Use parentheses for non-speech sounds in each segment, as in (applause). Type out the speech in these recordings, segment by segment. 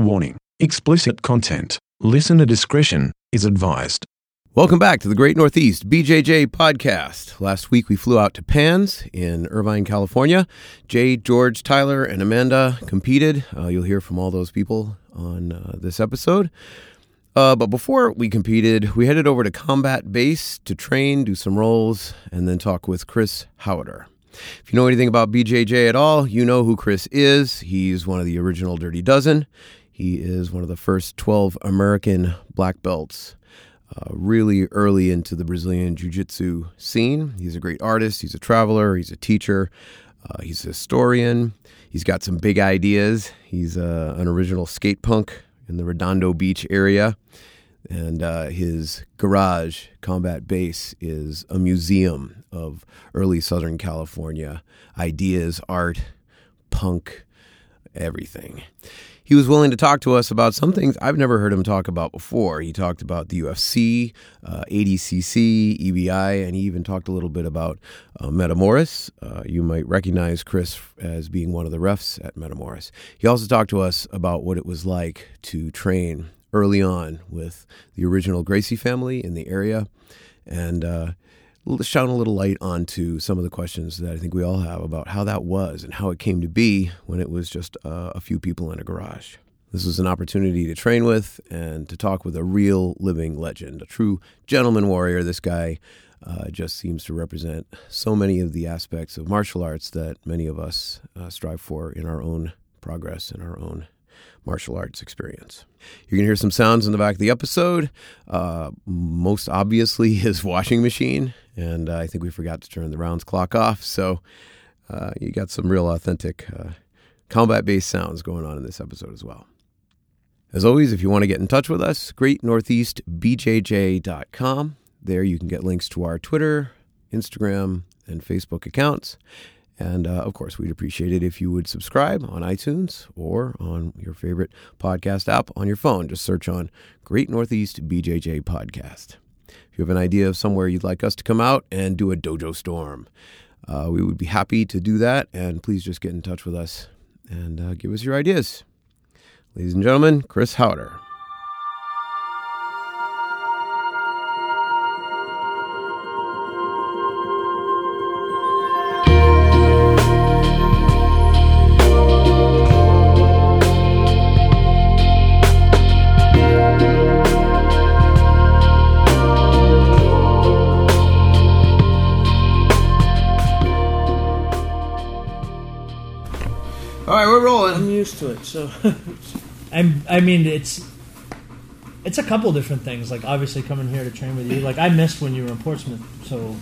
Warning explicit content. Listener discretion is advised. Welcome back to the Great Northeast BJJ podcast. Last week we flew out to Pans in Irvine, California. Jay, George, Tyler, and Amanda competed. Uh, you'll hear from all those people on uh, this episode. Uh, but before we competed, we headed over to Combat Base to train, do some rolls, and then talk with Chris Haueter. If you know anything about BJJ at all, you know who Chris is. He's one of the original Dirty Dozen. He is one of the first 12 American black belts, uh, really early into the Brazilian Jiu Jitsu scene. He's a great artist, he's a traveler, he's a teacher, uh, he's a historian. He's got some big ideas. He's uh, an original skate punk in the Redondo Beach area. And uh, his garage, Combat Base, is a museum of early Southern California ideas, art, punk, everything. He was willing to talk to us about some things I've never heard him talk about before. He talked about the UFC, uh, ADCC, EBI, and he even talked a little bit about uh, Metamoris. Uh, you might recognize Chris as being one of the refs at Metamoris. He also talked to us about what it was like to train early on with the original Gracie family in the area and uh, shine a little light onto some of the questions that I think we all have about how that was and how it came to be when it was just uh, a few people in a garage. This was an opportunity to train with and to talk with a real living legend, a true gentleman warrior. This guy uh, just seems to represent so many of the aspects of martial arts that many of us uh, strive for in our own progress, in our own martial arts experience. You're going to hear some sounds in the back of the episode. Uh, most obviously, (laughs) his washing machine. And uh, I think we forgot to turn the rounds clock off. So uh, you got some real authentic uh, combat based sounds going on in this episode as well. As always, if you want to get in touch with us, greatnortheastbjj.com. There you can get links to our Twitter, Instagram, and Facebook accounts. And uh, of course, we'd appreciate it if you would subscribe on iTunes or on your favorite podcast app on your phone. Just search on Great Northeast BJJ Podcast. If you have an idea of somewhere you'd like us to come out and do a dojo storm, uh, we would be happy to do that. And please just get in touch with us and uh, give us your ideas. Ladies and gentlemen, Chris Haueter. So, (laughs) I'm. I mean, it's it's a couple different things. Like obviously coming here to train with you. Like I missed when you were in Portsmouth. So,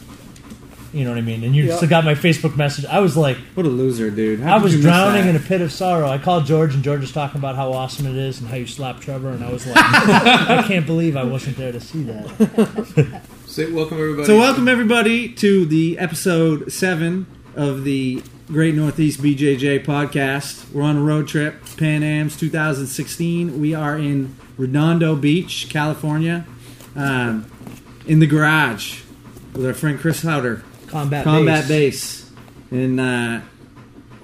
you know what I mean. And you Yeah. still got my Facebook message. I was like, What a loser, dude. How I was drowning in a pit of sorrow. I called George, and George was talking about how awesome it is and how you slapped Trevor, and I was like, (laughs) I can't believe I wasn't there to see that. (laughs) Say welcome, everybody. So, welcome everybody to the episode seven of the Great Northeast BJJ podcast. We're on a road trip, Pan Am's 2016. We are in Redondo Beach, California, um, in the garage with our friend Chris Haueter, Combat, Combat base. Base, and uh,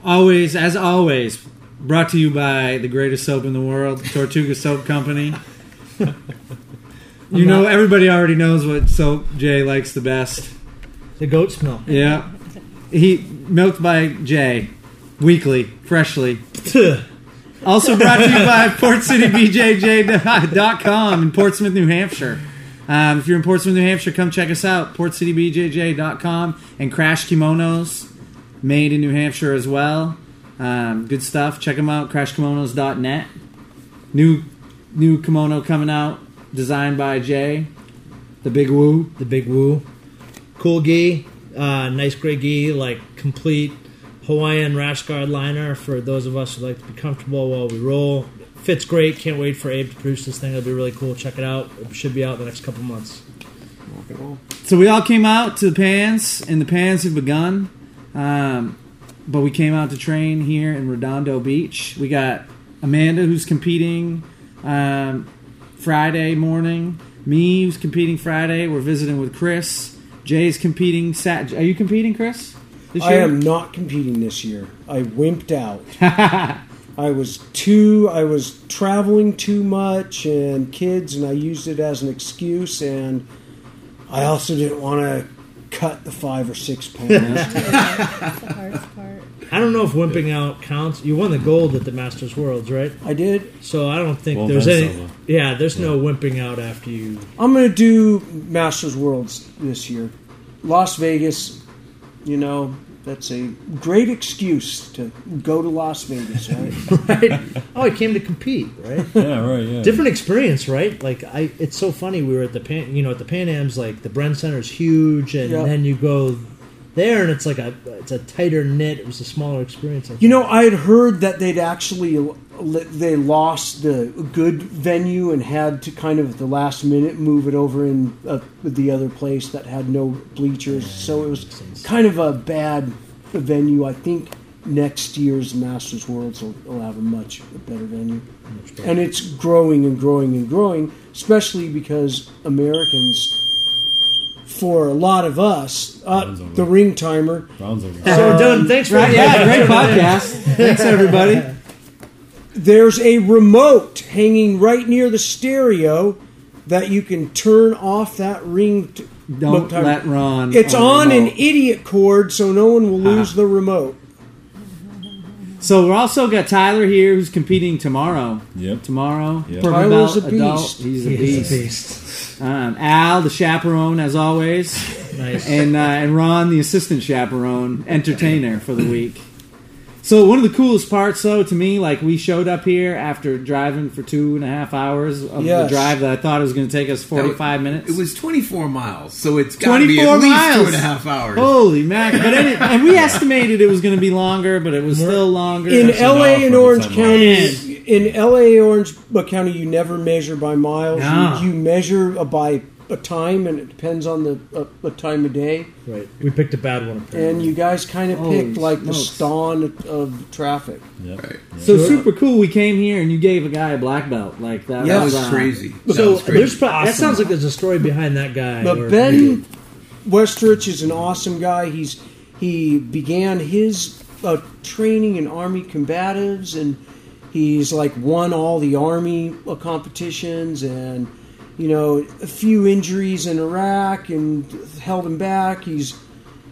always, as always, brought to you by the greatest soap in the world, Tortuga Soap Company. (laughs) You know, everybody already knows what soap Jay likes the best. The goat's milk. Yeah. He milked by Jay weekly, freshly. (laughs) Also brought to you by PortCityBJJ.com in Portsmouth, New Hampshire. Um, if you're in Portsmouth, New Hampshire, come check us out. PortCityBJJ.com and Crash Kimonos, made in New Hampshire as well. Um, good stuff. Check them out. CrashKimonos.net. New new kimono coming out, designed by Jay. The Big Woo. the big woo. Cool gi, uh, nice gray gi, like complete Hawaiian rash guard liner for those of us who like to be comfortable while we roll. Fits great. Can't wait for Abe to produce this thing. It'll be really cool. Check it out. It should be out in the next couple months. So we all came out to the pans, and the pans have begun. Um, but we came out to train here in Redondo Beach. We got Amanda, who's competing um, Friday morning. Me, who's competing Friday. We're visiting with Chris. Jay's competing. Sat. Are you competing, Chris? This I am not competing this year. I wimped out. (laughs) I was too I was traveling too much and kids and I used it as an excuse and I also didn't want to cut the five or six pounds. (laughs) That's the hardest part. I don't know if wimping out counts. You won the gold at the Masters Worlds, right? I did. So I don't think Well, there's then any. solo. Yeah, there's no wimping out after you. I'm going to do Masters Worlds this year. Las Vegas, you know, that's a great excuse to go to Las Vegas, right? (laughs) Right? oh, I came to compete, right? (laughs) Yeah, right. Yeah. Different experience, right? Like I, it's so funny. We were at the Pan, you know, at the Pan Am's. Like the Bren Center is huge, and Yeah. then you go there, and it's like a, it's a tighter knit. It was a smaller experience. You know, I had heard that they'd actually they lost the good venue and had to kind of at the last minute move it over in uh, the other place that had no bleachers. So it was kind of a bad venue. I think next year's Masters Worlds will, will have a much better venue, and it's growing and growing and growing, especially because Americans. For a lot of us, uh, the ring timer, Rounds over. So we're done. Thanks for Right, yeah, great podcast. Thanks, everybody. There's a remote hanging right near the stereo that you can turn off that ring. T- Don't but- let Ron. It's the on an idiot cord, so no one will lose Ah. the remote. So we're also got Tyler here, who's competing tomorrow. Yep. Tomorrow, Yep. purple Tyler's belt a adult. beast. He's a He is beast. a beast. Um, Al, the chaperone, as always, Nice. and uh, and Ron, the assistant chaperone, entertainer for the week. So one of the coolest parts, though, to me, like we showed up here after driving for two and a half hours of the drive that I thought it was going to take us forty-five minutes. It was 24 miles, so it's got to be 24 at least miles. two and a half hours. Holy mac! But any, and we estimated it was going to be longer, but it was still longer. In That's LA and for Orange the County, in LA Orange County, you never measure by miles. No. You, you measure uh, by a time, and it depends on the uh, the time of day. Right. We picked a bad one. Apparently. And you guys kind of Holy picked like the smokes. dawn of traffic. Yep. Right. so super cool. We came here and you gave a guy a black belt like that. Yeah. That was uh, crazy. So was crazy. there's pro- that sounds like there's a story behind that guy. But or- Ben Westrich is an awesome guy. He's he began his uh, training in Army combatives, and he's like won all the Army uh, competitions, and you know a few injuries in Iraq and held him back. He's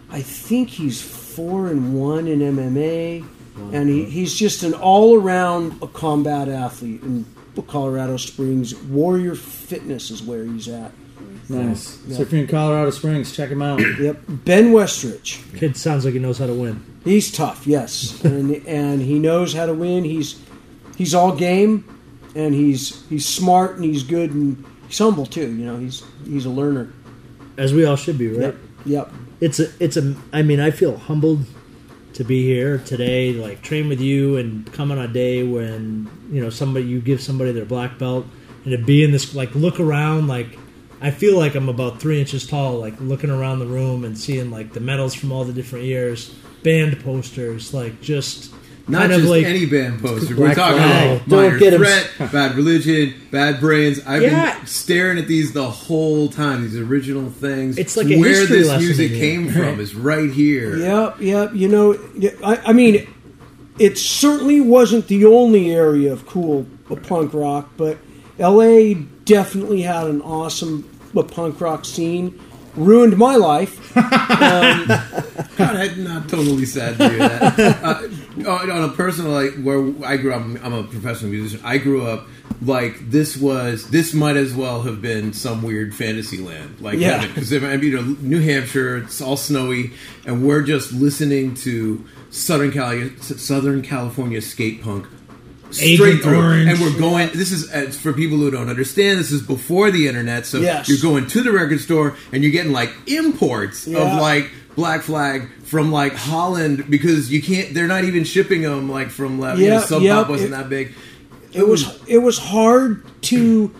I think he's four and one in MMA, and he, he's just an all around combat athlete in Colorado Springs. Warrior Fitness is where he's at. Nice. Yeah. So if you're in Colorado Springs, check him out. (clears throat) Yep, Ben Westrich. kid sounds like he knows how to win. He's tough, yes, (laughs) and and he knows how to win. He's he's all game, and he's he's smart and he's good and he's humble too. You know, he's he's a learner. As we all should be, right? Yep, yep. It's a, it's a. I mean, I feel humbled to be here today, like train with you, and come on a day when you know somebody you give somebody their black belt, and to be in this, like look around, like I feel like I'm about three inches tall, like looking around the room and seeing like the medals from all the different years, band posters, like just Not just like any band poster. We're talking Flag. about Don't Minor Threat, Bad Religion, Bad Brains. I've Yeah. been staring at these the whole time. These original things. It's like a where this music came here. from is right here. Yep, yep. You know, I, I mean, it certainly wasn't the only area of cool punk rock, but L.A. definitely had an awesome punk rock scene. Ruined my life. (laughs) God, I'm not totally sad to hear that. (laughs) uh, on a personal, like where I grew up, I'm a professional musician. I grew up like this was this might as well have been some weird fantasy land, like Yeah. because you know New Hampshire, it's all snowy, and we're just listening to Southern Cali- Southern California skate punk. Straight Agent through, Orange. and we're going. This is uh, for people who don't understand. This is before the internet, so Yes. you're going to the record store and you're getting like imports Yeah. of like Black Flag from like Holland because you can't. They're not even shipping them like from. like, you know, Yeah, Sub yeah, Pop wasn't it- that big. it was it was hard to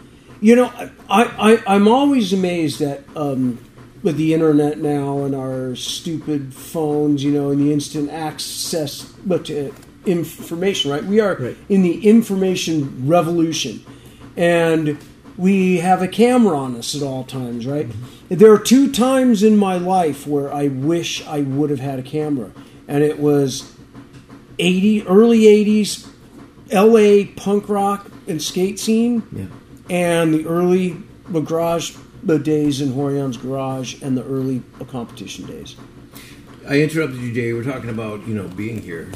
you know I, I i'm always amazed at um with the internet now and our stupid phones you know and the instant access but to information right we are Right. in the information revolution and we have a camera on us at all times right mm-hmm. there are two times in my life where i wish i would have had a camera and it was 80 early 80s L.A. punk rock and skate scene, Yeah. and the early garage the days in Rorion's garage and the early competition days. I interrupted you, Jay. We're talking about you know being here.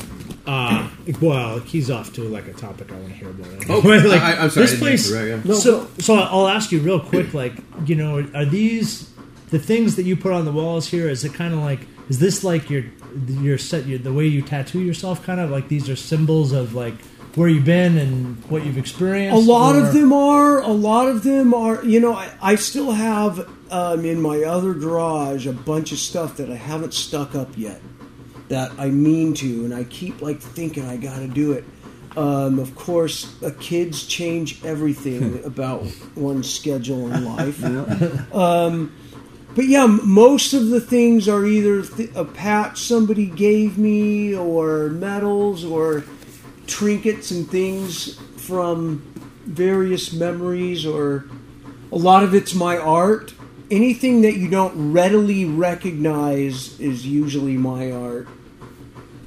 Uh, (clears throat) well, he's off to like a topic I want to hear about. Oh, (laughs) like, I, I'm sorry. This place. interrupt, yeah. No, so, so I'll ask you real quick. Like, you know, are these the things that you put on the walls here? Is it kind of like? Is this like your your set? Your, the way you tattoo yourself? Kind of like these are symbols of like where you've been and what you've experienced. A lot or- of them are. A lot of them are. You know, I, I still have um, in my other garage a bunch of stuff that I haven't stuck up yet that I mean to, and I keep like thinking I got to do it. Um, of course, uh, kids change everything about one's schedule in life. (laughs) Um, but yeah, m- most of the things are either th- a patch somebody gave me, or medals, or trinkets and things from various memories, or a lot of it's my art. Anything that you don't readily recognize is usually my art.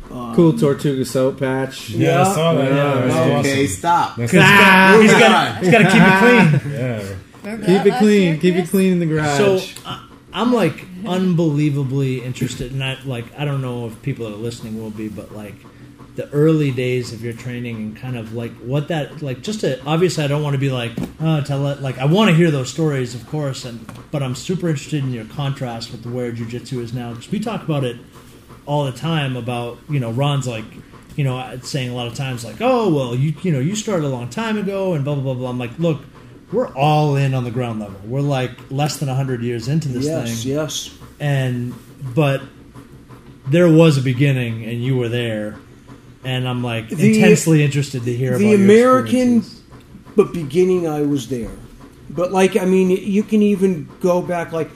Cool Tortuga soap patch. Yeah, I saw that. Yeah, that Okay, awesome. stop. That's Ah, he's Moving got on. he's got to keep it clean. (laughs) yeah. Keep that it clean. year, Keep it clean in the garage. So uh, I'm like unbelievably interested, and I like I don't know if people that are listening will be, but like the early days of your training and kind of like what that like just to obviously I don't want to be like oh tell it like I want to hear those stories of course and but I'm super interested in your contrast with the where jiu-jitsu is now because we talk about it all the time about you know Ron's like you know saying a lot of times like oh well you you know you started a long time ago and blah blah blah blah. I'm like look we're all in on the ground level. We're like less than 100 years into this yes, thing. yes. and but there was a beginning and you were there and i'm like The- intensely interested to hear the American- but beginning I was there. But like I mean you can even go back like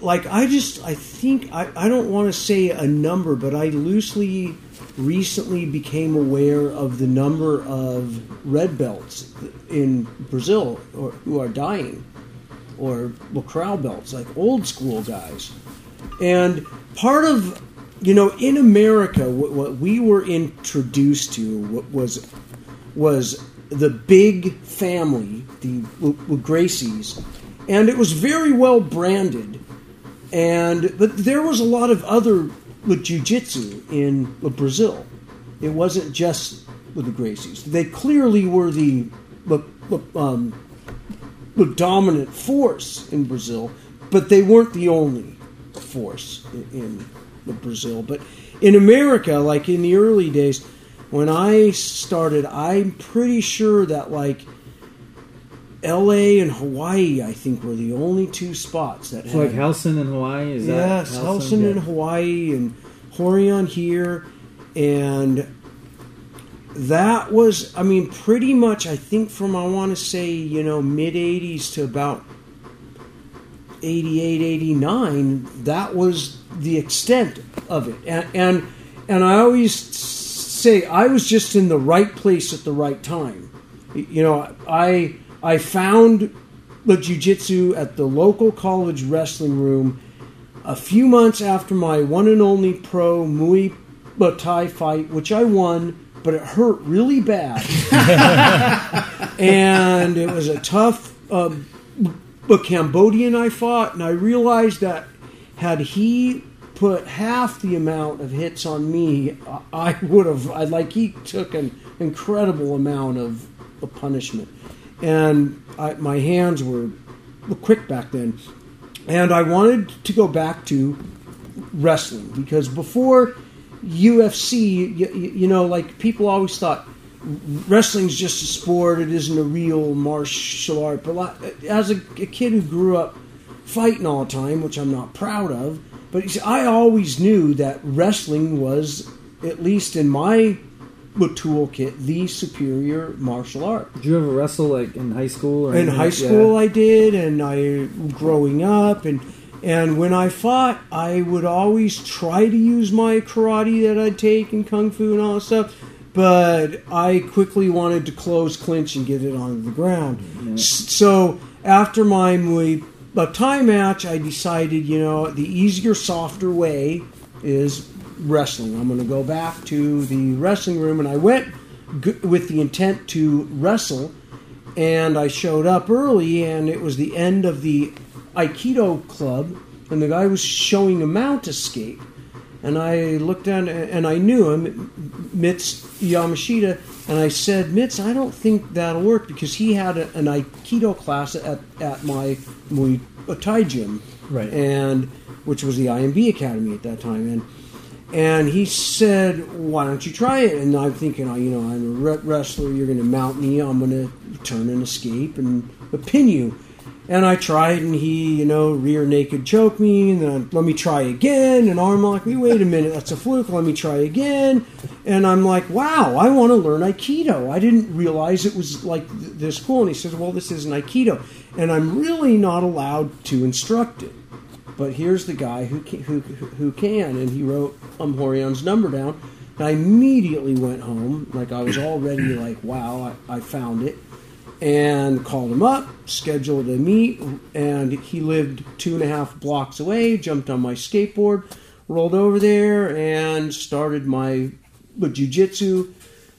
like I just I think I, I don't want to say a number, but I loosely recently became aware of the number of red belts in Brazil or who are dying or well, belts, like old school guys. And part of, you know, in America, what, what we were introduced to was was the big family, the Gracies, and it was very well branded. And but there was a lot of other jiu-jitsu in Brazil. It wasn't just the Gracies. They clearly were the, um, the dominant force in Brazil, but they weren't the only force in, in Brazil. But in America, like in the early days, when I started, I'm pretty sure that like L.A. and Hawaii, I think, were the only two spots that It's had like Relson in Hawaii. Is yes, that Relson in Yeah. Hawaii and Rorion here, and that was, I mean, pretty much. I think from I want to say you know mid '80s to about 88, 89, that was the extent of it, and and and I always say I was just in the right place at the right time. You know, I I found the jujitsu at the local college wrestling room a few months after my one and only pro Muay Thai fight, which I won, but it hurt really bad. (laughs) and it was a tough uh, but Cambodian I fought, and I realized that had he put half the amount of hits on me, I- would have. I like he took an incredible amount of, of punishment, and I, my hands were quick back then, and I wanted to go back to wrestling because before UFC, you, you know, like people always thought wrestling's just a sport; it isn't a real martial art. But as a, a kid who grew up fighting all the time, which I'm not proud of, but you see, I always knew that wrestling was, at least in my toolkit, the superior martial art. Did you ever wrestle like in high school? Or In anything high school, yeah. I did, and I growing up, and and when I fought, I would always try to use my karate that I'd take and kung fu and all that stuff. But I quickly wanted to close clinch and get it onto the ground. S- So after my Muay Thai match, I decided, you know, the easier, softer way is wrestling. I'm going to go back to the wrestling room, and I went g- with the intent to wrestle, and I showed up early, and it was the end of the Aikido club, and the guy was showing a mount escape, and I looked down and I knew him, Mitz Yamashita, and I said, Mitz, I don't think that'll work because he had a, an Aikido class at, at my Muay Thai gym, Right. and which was the IMB Academy at that time, and and he said, "Why don't you try it?" And I'm thinking, oh, you know, I'm a wrestler. You're going to mount me. I'm going to turn and escape and pin you. And I tried, and he, you know, rear naked choke me, and then let me try again, and arm lock me. Wait a minute, that's a fluke. Let me try again, and I'm like, wow, I want to learn Aikido. I didn't realize it was like th- this cool. And he says, well, this isn't Aikido, and I'm really not allowed to instruct it. But here's the guy who can, who who can, and he wrote um Rorion's number down. And I immediately went home, like I was already like, wow, I, I found it, and called him up, scheduled a meet, and he lived two and a half blocks away. Jumped on my skateboard, rolled over there, and started my jujitsu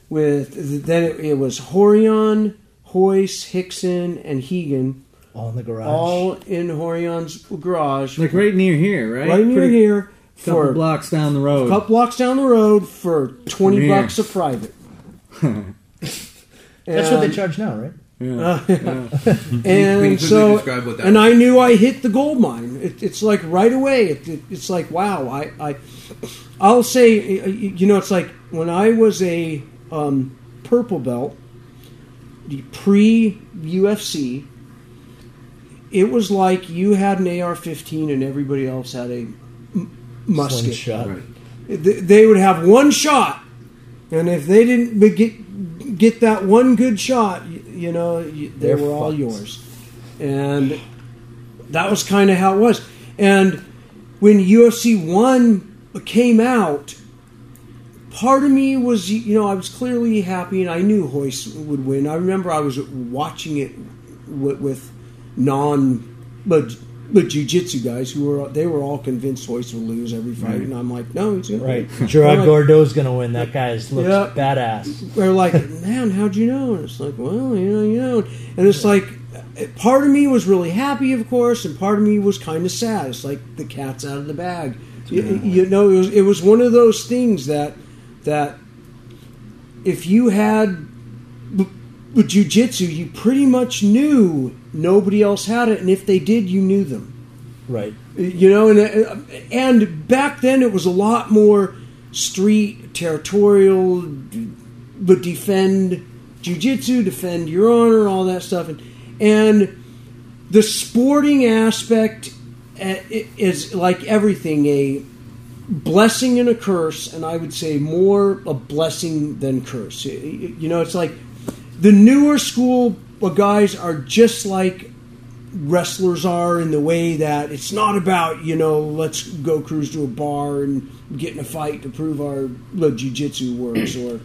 with. Then it, it was Rorion, Royce, Rickson, and Rigan All in the garage. all in Rorion's garage, Like right near here, right? right near Pretty- here, Couple for blocks down the road. a couple blocks down the road for twenty bucks a private. (laughs) (laughs) That's what they charge now, right? Yeah. And (laughs) Can you so, describe what that and was? I knew I hit the gold mine. It, it's like right away. It, it, it's like wow. I, I, I'll say, uh, you know, it's like when I was a um, purple belt, the pre UFC. It was like you had an AR-15 and everybody else had a m- musket. Slingshot. Th- They would have one shot, and if they didn't be- get get that one good shot, y- you know, y- they They're were all fucked. yours. And that was kind of how it was. And when UFC one came out, part of me was, you know, I was clearly happy, and I knew Royce would win. I remember I was watching it with, with non, but but jujitsu guys who were they were all convinced Royce would lose every fight, and I'm like, no, he's gonna Right. win. Gerard like- Gordeau's going to win. That guy looks Yeah. badass. they're like, man, how'd you know? And it's like, well, you know, you know. And it's like, part of me was really happy, of course, and part of me was kind of sad. It's like the cat's out of the bag. You, you know, it was, it was one of those things that that if you had b- jujitsu, you pretty much knew nobody else had it, and if they did, you knew them. Right. you know and uh, and back then it was a lot more street territorial but defend jiu-jitsu defend your honor all that stuff. And and the sporting aspect uh, is like everything a blessing and a curse and i would say more a blessing than curse. You know it's like the newer school guys are just like wrestlers are in the way that it's not about you know let's go cruise to a bar and get in a fight to prove our uh, jiu-jitsu works or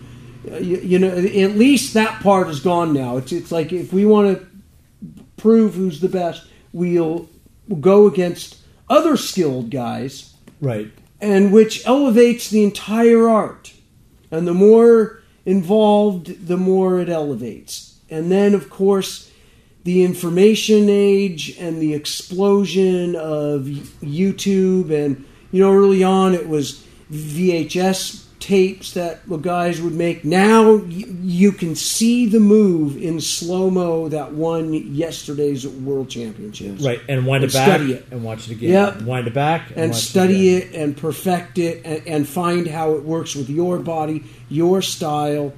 uh, you, you know at least that part is gone now it's it's like if we want to prove who's the best we'll, we'll go against other skilled guys Right. and which elevates the entire art. And the more involved, the more it elevates. And then, of course, the information age and the explosion of YouTube. And, you know, early on it was VHS tapes that the guys would make. Now you, you can see the move in slow mo that won yesterday's World Championships Right. And wind And it back study it. and watch it again. Yep. Wind it back and, and study it. it and perfect it and, and find how it works with your body, your style,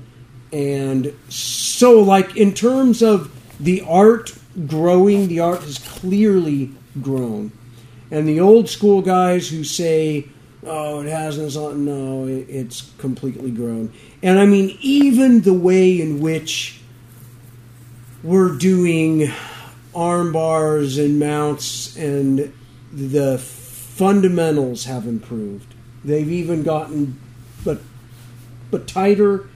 and so like in terms of the art growing, the art has clearly grown, and the old school guys who say, "Oh, it hasn't," no, it's completely grown, and I mean even the way in which we're doing arm bars and mounts and the fundamentals have improved. They've even gotten but but tighter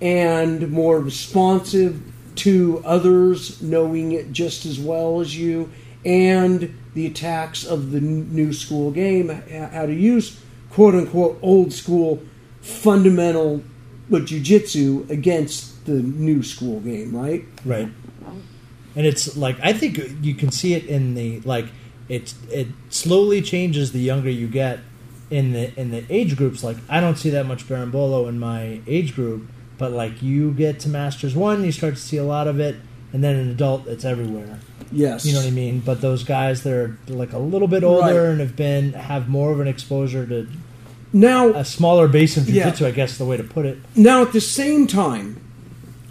and more responsive to others knowing it just as well as you and the attacks of the new school game how to use quote unquote old school fundamental but jujitsu against the new school game, right? Right. And it's like I think you can see it in the like it it slowly changes the younger you get in the in the age groups. Like I don't see that much Berimbolo in my age group, but like you get to Masters one, you start to see a lot of it, and then an adult, it's everywhere. Yes. You know what I mean? But those guys that are like a little bit older Right. and have been have more of an exposure to Now, a smaller base of Yeah. jiu-jitsu, I guess the way to put it. Now, at the same time,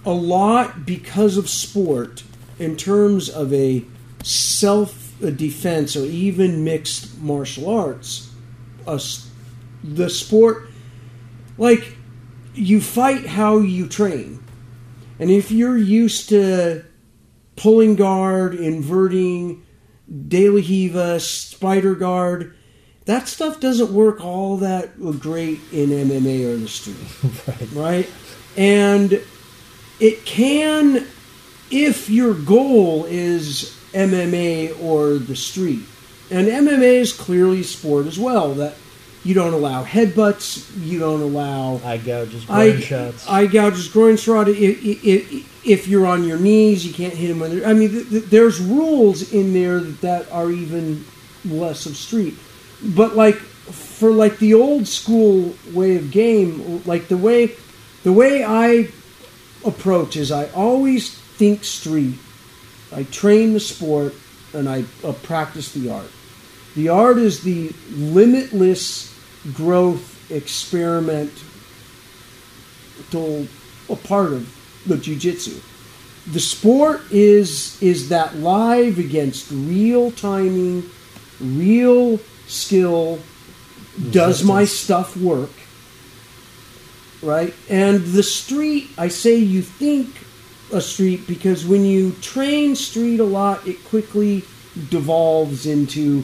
a lot because of sport, in terms of a self defense or even mixed martial arts, a the sport, like, you fight how you train. And if you're used to pulling guard, inverting, De La Riva, spider guard, that stuff doesn't work all that great in MMA or the street (laughs) right. right? And it can, if your goal is MMA or the street, and MMA is clearly sport as well, that you don't allow headbutts, you don't allow Eye gouges, groin shots. eye gouges, groin shot. If you're on your knees, you can't hit him when. I mean, th- th- there's rules in there that are even less of street. But like for like the old school way of game, like the way the way I approach is I always think street. I train the sport and I uh, practice the art. The art is the limitless growth experiment a part of the jiu-jitsu. The sport is is that live against real timing, real skill. Does my stuff work? Right? And the street, I say you think a street because when you train street a lot, it quickly devolves into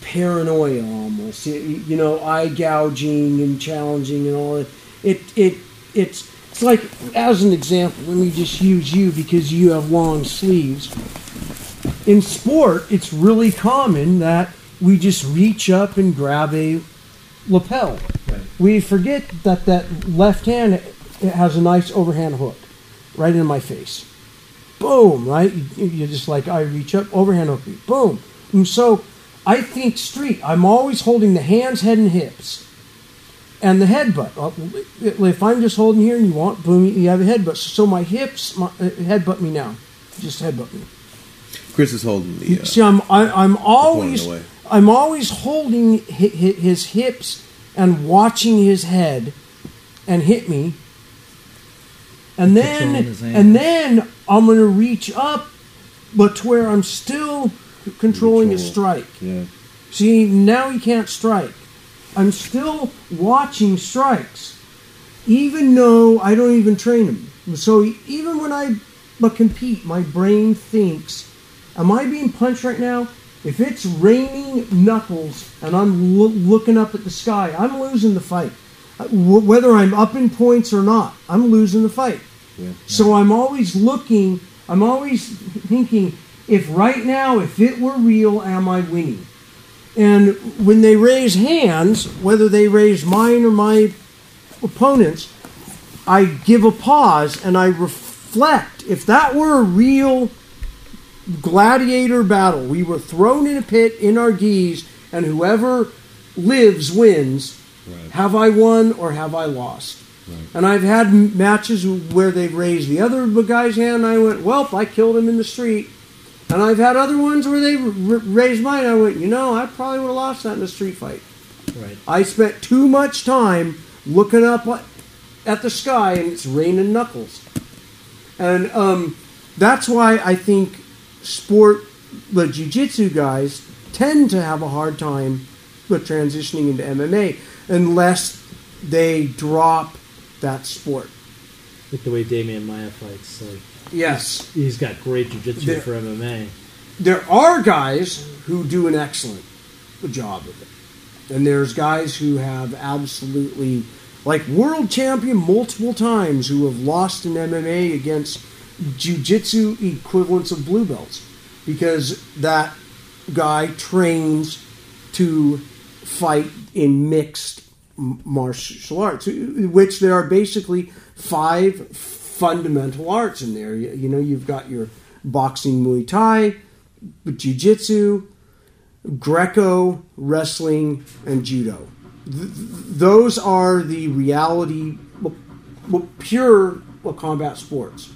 paranoia almost. You- you know, eye gouging and challenging and all that. It it it's like as an example. Let me just use you because you have long sleeves. In sport, it's really common that we just reach up and grab a lapel. We forget that that left hand has a nice overhand hook right in my face. Boom, right? You- You're just like, I reach up, overhand hook me. Boom. And so I think street. I'm always holding the hands, head, and hips. And the headbutt. Uh, If I'm just holding here and you want, boom, you have a headbutt. So my hips, my, uh, headbutt me now. Just headbutt me. Chris is holding the. Uh, See, I'm I, I'm always. I'm always holding hi- hi- his hips and watching his head and hit me, and then Controlling his hand. and then I'm gonna reach up, but to where I'm still controlling his Control. strike. yeah. See, now he can't strike. I'm still watching strikes, even though I don't even train them. So even when I but compete, my brain thinks, "Am I being punched right now?" If it's raining knuckles and I'm loo- looking up at the sky, I'm losing the fight. Uh, wh- Whether I'm up in points or not, I'm losing the fight. So I'm always looking. I'm always thinking, if right now, if it were real, am I winning? And when they raise hands, whether they raise mine or my opponents, I give a pause and I reflect. If that were a real gladiator battle, we were thrown in a pit in our gis, and whoever lives wins. Have I won or have I lost? And I've had matches where they've raised the other guy's hand, and I went, "Well, I killed him in the street." And I've had other ones where they r- raised mine. I went, you know, I probably would have lost that in a street fight. right. I spent too much time looking up at the sky and it's raining knuckles. And um, that's why I think sport, the jiu-jitsu guys tend to have a hard time with transitioning into MMA unless they drop that sport. Like the way Demian Maia fights. Like Yes. he's got great jiu-jitsu There- for MMA. there are guys who do an excellent job of it. And there's guys who have absolutely, like world champion multiple times, who have lost in MMA against jiu-jitsu equivalents of blue belts because that guy trains to fight in mixed m- martial arts, which there are basically five fundamental arts in there. You, you know, you've got your boxing, Muay Thai, Jiu-Jitsu, Greco, wrestling, and judo. Th- those are the reality, pure combat sports.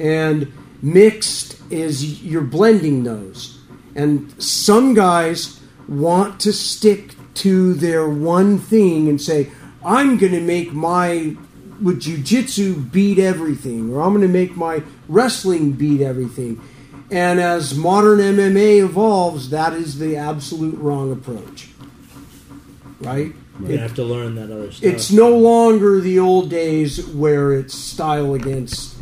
And mixed is you're blending those. And some guys want to stick to their one thing and say, I'm going to make my with jujitsu beat everything, or I'm going to make my wrestling beat everything. And as modern MMA evolves, that is the absolute wrong approach. Right? You have to learn that other stuff. It's no longer the old days where it's style against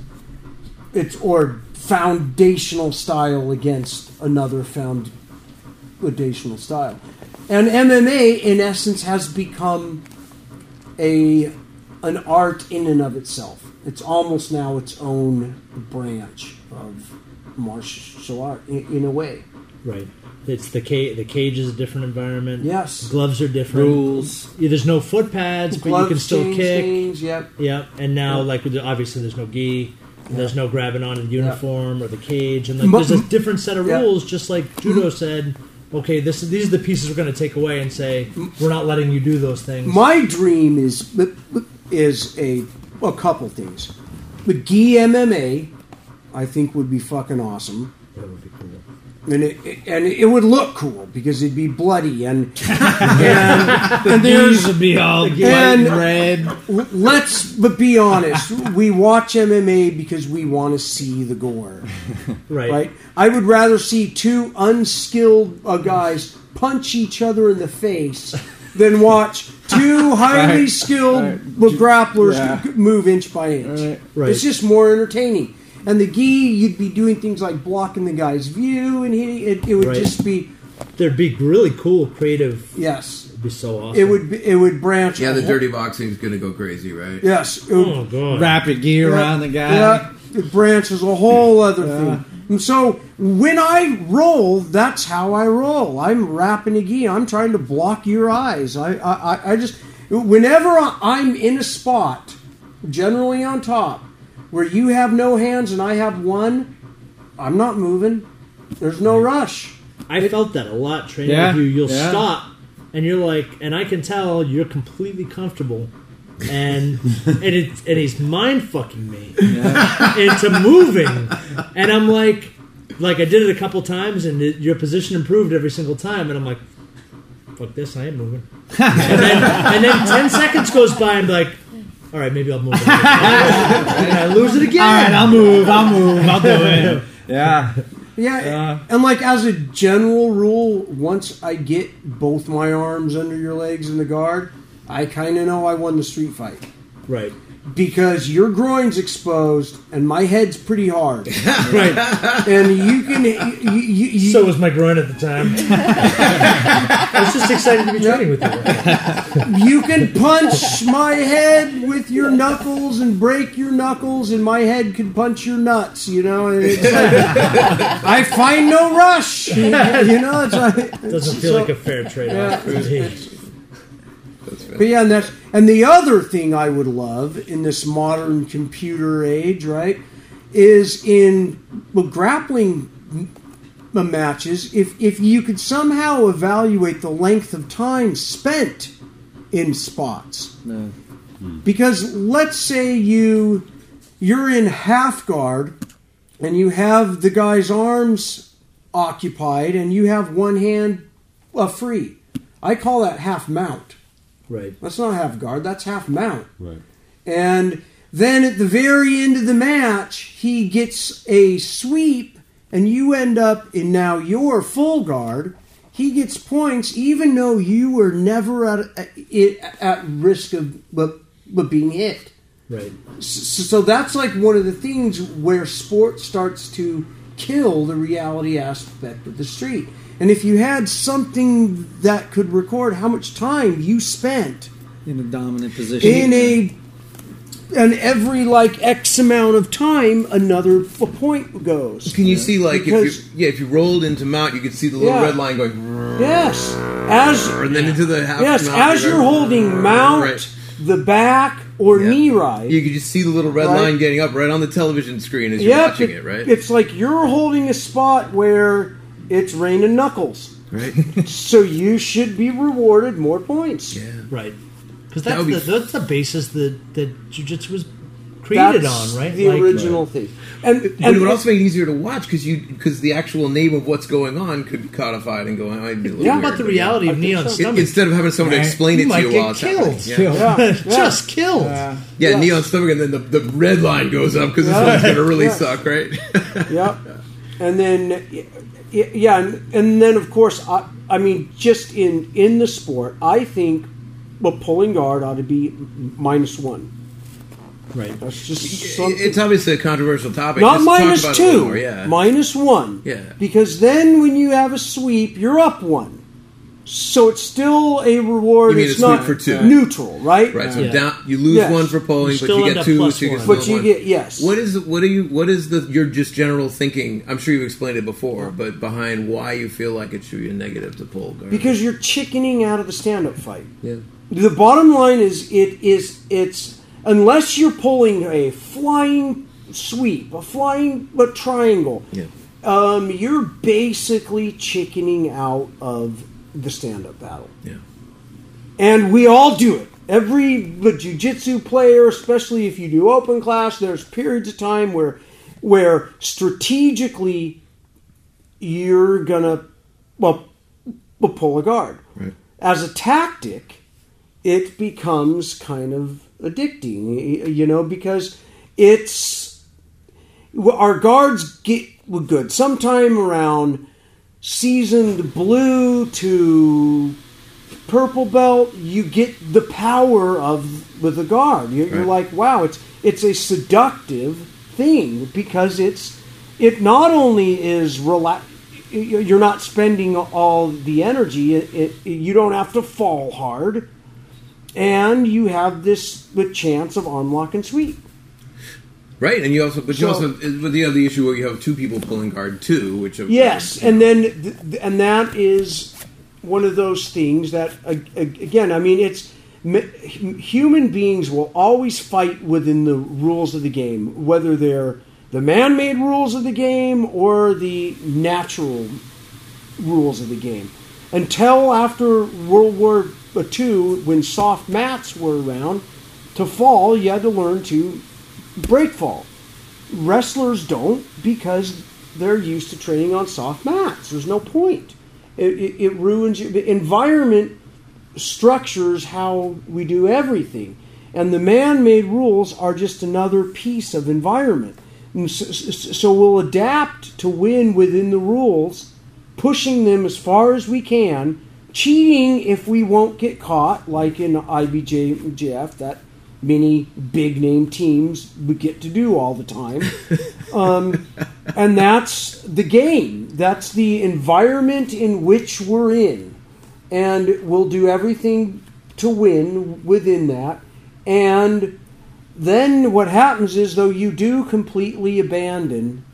it's or foundational style against another foundational style. And MMA in essence has become a an art in and of itself. It's almost now its own branch of martial art in, in a way. right. It's the cage. The cage is a different environment. Yes. Gloves are different. Rules. Yeah, there's no foot pads, but you can Gloves still change kick. things, yep. Yeah, and now Yeah. like obviously there's no gi, and there's no grabbing onto the uniform or the cage, and like there's a different set of rules. Just like judo said, okay, this these are the pieces we're going to take away and say we're not letting you do those things. My dream is is a a couple things. The gi MMA, I think would be fucking awesome, That would be cool. and it, and it would look cool because it'd be bloody and (laughs) and, and there's would be all white and red. let's but be honest, we watch MMA because we want to see the gore, (laughs) Right. right? I would rather see two unskilled uh, guys punch each other in the face than watch two (laughs) highly Right. skilled Right. grapplers Yeah. move inch by inch. Right. Right. It's just more entertaining. And the gi, you'd be doing things like blocking the guy's view, and hitting it. It would Right. just be There'd be really cool, creative. yes. It'd be so awesome. It would be, it would branch. Yeah, the whole- dirty boxing's gonna go crazy, right? Yes. It would, Oh god. Wrap your gear around the guy. Yeah, it branches a whole other thing. And so when I roll, that's how I roll. I'm wrapping a gi. I'm trying to block your eyes. I, I, I- I just, whenever I- I'm in a spot, generally on top, where you have no hands and I have one, I'm not moving. There's no rush. I felt that a lot training Yeah, with you. You'll yeah. stop, and you're like, and I can tell you're completely comfortable, and and (laughs) it and he's mind fucking me into moving, and I'm like, like I did it a couple times, and it, your position improved every single time, and I'm like, fuck this, I ain't moving, and then and then ten seconds goes by, and I'm like. All right, maybe I'll move. It. and I lose it again. All right, I'll move. I'll move. I'll do it. Yeah. Yeah, uh, and like as a general rule, once I get both my arms under your legs in the guard, I kind of know I won the street fight right. because your groin's exposed and my head's pretty hard, (laughs) Right. and you can. You, you, you, So was my groin at the time. (laughs) I was just excited to be training with you. (laughs) you can punch my head with your knuckles and break your knuckles, and my head can punch your nuts. You know, it's like, I find no rush. You know, it's like, Doesn't feel so- like a fair trade off. it's- But yeah, and that's and the other thing I would love in this modern computer age, right, is in well, grappling m- matches. If if you could somehow evaluate the length of time spent in spots, because let's say you you're in half guard and you have the guy's arms occupied and you have one hand uh, free. I call that half mount. Right. That's not half guard, that's half mount. Right. And then at the very end of the match, he gets a sweep, and you end up in now your full guard. He gets points, even though you were never at at, at risk of but, but being hit. Right. So, so that's like one of the things where sport starts to kill the reality aspect of the street. And if you had something that could record how much time you spent In a dominant position. in a and every like X amount of time, another f- point goes. Can you see like Because- if you yeah if you rolled into mount, you could see the little Yeah. red line going. Yes, as (laughs) and then into the half. yes, mount, as you're holding mount, Right. the back, or Yeah. knee ride. You could just see the little red Right. line getting up right on the television screen as you're Yep, watching it, right? It's like you're holding a spot where it's rain and knuckles. right. (laughs) So you should be rewarded more points. yeah. Right. Because that's would the, be- that's the basis that, that jujitsu was created That's on, right? The Like- original thing. And, But and it would also make it easier to watch because you because the actual name of what's going on could be codified and go. on. I'd be a Yeah. What about the but- reality of neon so. In- stomach? Instead of having someone Right. explain You it to you get while it's killed. happening. (laughs) Yeah. yeah, yeah. Just killed. Yeah, Yes. knee on stomach, and then the, the red line goes up because this Yeah. one's going to really Yeah. suck, right? Yep. (laughs) And then, y- y- yeah, and, and then of course, I, I mean, just in in the sport, I think a pulling guard ought to be minus one. Right. That's just something. it's obviously a controversial topic. not Just talk minus about it two, more, yeah. minus one. Yeah. Because then when you have a sweep, you're up one. So it's still a reward. You mean it's a sweep not for two. neutral, right? right, so Yeah. down you lose Yes. one for polling, You but you get two, plus so you get. But you one. get yes. What is what are you what is the your just general thinking? I'm sure you've explained it before, but behind why you feel like it should be a negative to pull guard. because you're chickening out of the stand-up fight. yeah. The bottom line is it is it's unless you're pulling a flying sweep, a flying a triangle, Yeah. um, you're basically chickening out of the stand-up battle. Yeah. And we all do it. Every the jujitsu player, especially if you do open class, there's periods of time where where strategically you're gonna well, well pull a guard. Right. As a tactic, it becomes kind of addicting, you know, because it's our guards get good sometime around seasoned blue to purple belt. You get the power of with the guard. You're, you're like, wow, it's it's a seductive thing because it's it not only is relax. You're not spending all the energy. It, it, you don't have to fall hard, and you have this the chance of arm lock and sweep. Right, and you also, but you So- also, but you have the issue where you have two people pulling guard too, which of Yes, and then th- th- and that is one of those things that ag- ag- again, I mean, it's human beings will always fight within the rules of the game, whether they're the man-made rules of the game or the natural rules of the game. Until after World War II, when soft mats were around, to fall, you had to learn to break fall. Wrestlers don't because they're used to training on soft mats. There's no point. It, it, it ruins your environment structures how we do everything, and the man-made rules are just another piece of environment. So so we'll adapt to win within the rules, pushing them as far as we can, cheating if we won't get caught, like in IBJJF, that many big name teams would get to do all the time. (laughs) Um, and that's the game. That's the environment in which we're in. And we'll do everything to win within that. And then what happens is, though, you do completely abandon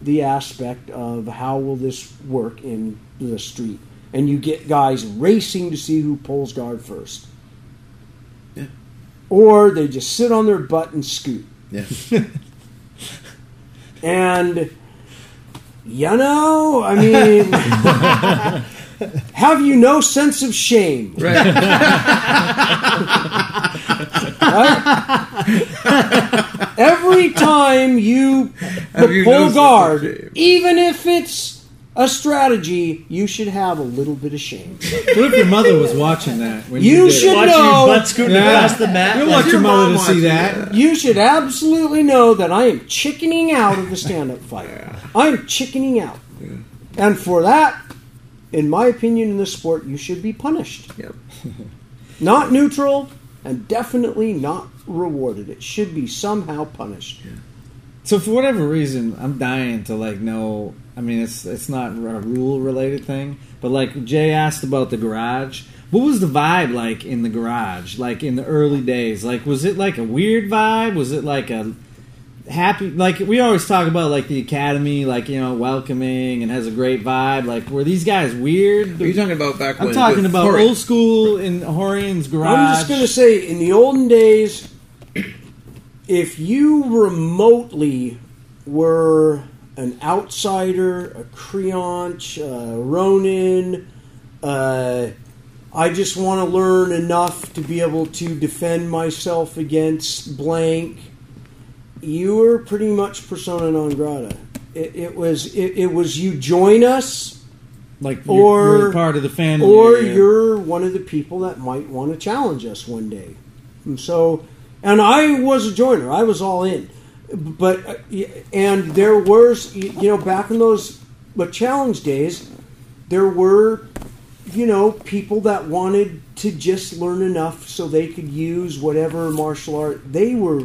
the aspect of how will this work in the street. And you get guys racing to see who pulls guard first. Or they just sit on their butt and scoot. Yeah. (laughs) And you know, I mean, have you no sense of shame? Right. Every time you Have you no pull guard, even if it's a strategy, you should have a little bit of shame. What if your mother was watching that? When You did it? should Watching know- your butt scooting Yeah. across the mat. You don't want your mother to see watching that. You should absolutely know that I am chickening out of the stand-up fight. I'm chickening out, and for that, in my opinion, in this sport, you should be punished. Yep. (laughs) not neutral and definitely not rewarded. It should be somehow punished. So for whatever reason, I'm dying to like know. I mean, it's it's not a rule related thing, but like Jay asked about the garage. What was the vibe like in the garage? Like in the early days? Like was it like a weird vibe? Was it like a happy like we always talk about like the academy like you know welcoming and has a great vibe like were these guys weird Are you talking about back when? i'm talking about Corey? old school in Rorion's garage I'm just going to say, in the olden days, (clears throat) if you remotely were an outsider, a creonte, a Ronin, uh, I just want to learn enough to be able to defend myself against blank. You were pretty much persona non grata. It, it was it, it was you join us like or- you're, you're part of the family or you're one of the people that might want to challenge us one day. And so, and I was a joiner. I was all in. But uh, and there was you know back in those but challenge days, there were you know people that wanted to just learn enough so they could use whatever martial art they were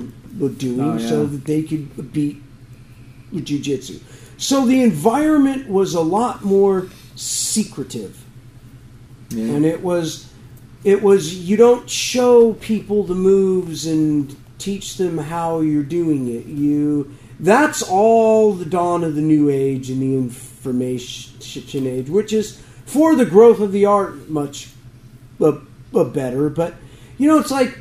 doing Oh, yeah. so that they could beat jiu-jitsu. So the environment was a lot more secretive Yeah. and it was it was you don't show people the moves and teach them how you're doing it. You that's all the dawn of the new age and the information age which is for the growth of the art much uh, uh, better. But you know it's like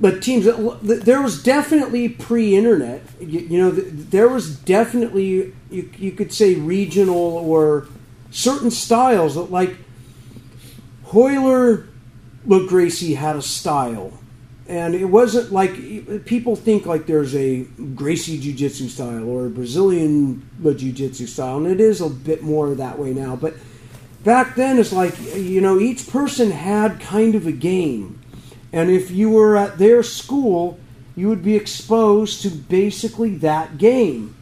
but teams there was definitely pre-internet. You, you know there was definitely you, you could say regional or certain styles that like Royler look Gracie had a style and it wasn't like people think like there's a Gracie jiu-jitsu style or a Brazilian jiu-jitsu style and it is a bit more that way now. But back then it's like you know each person had kind of a game. And if you were at their school you would be exposed to basically that game.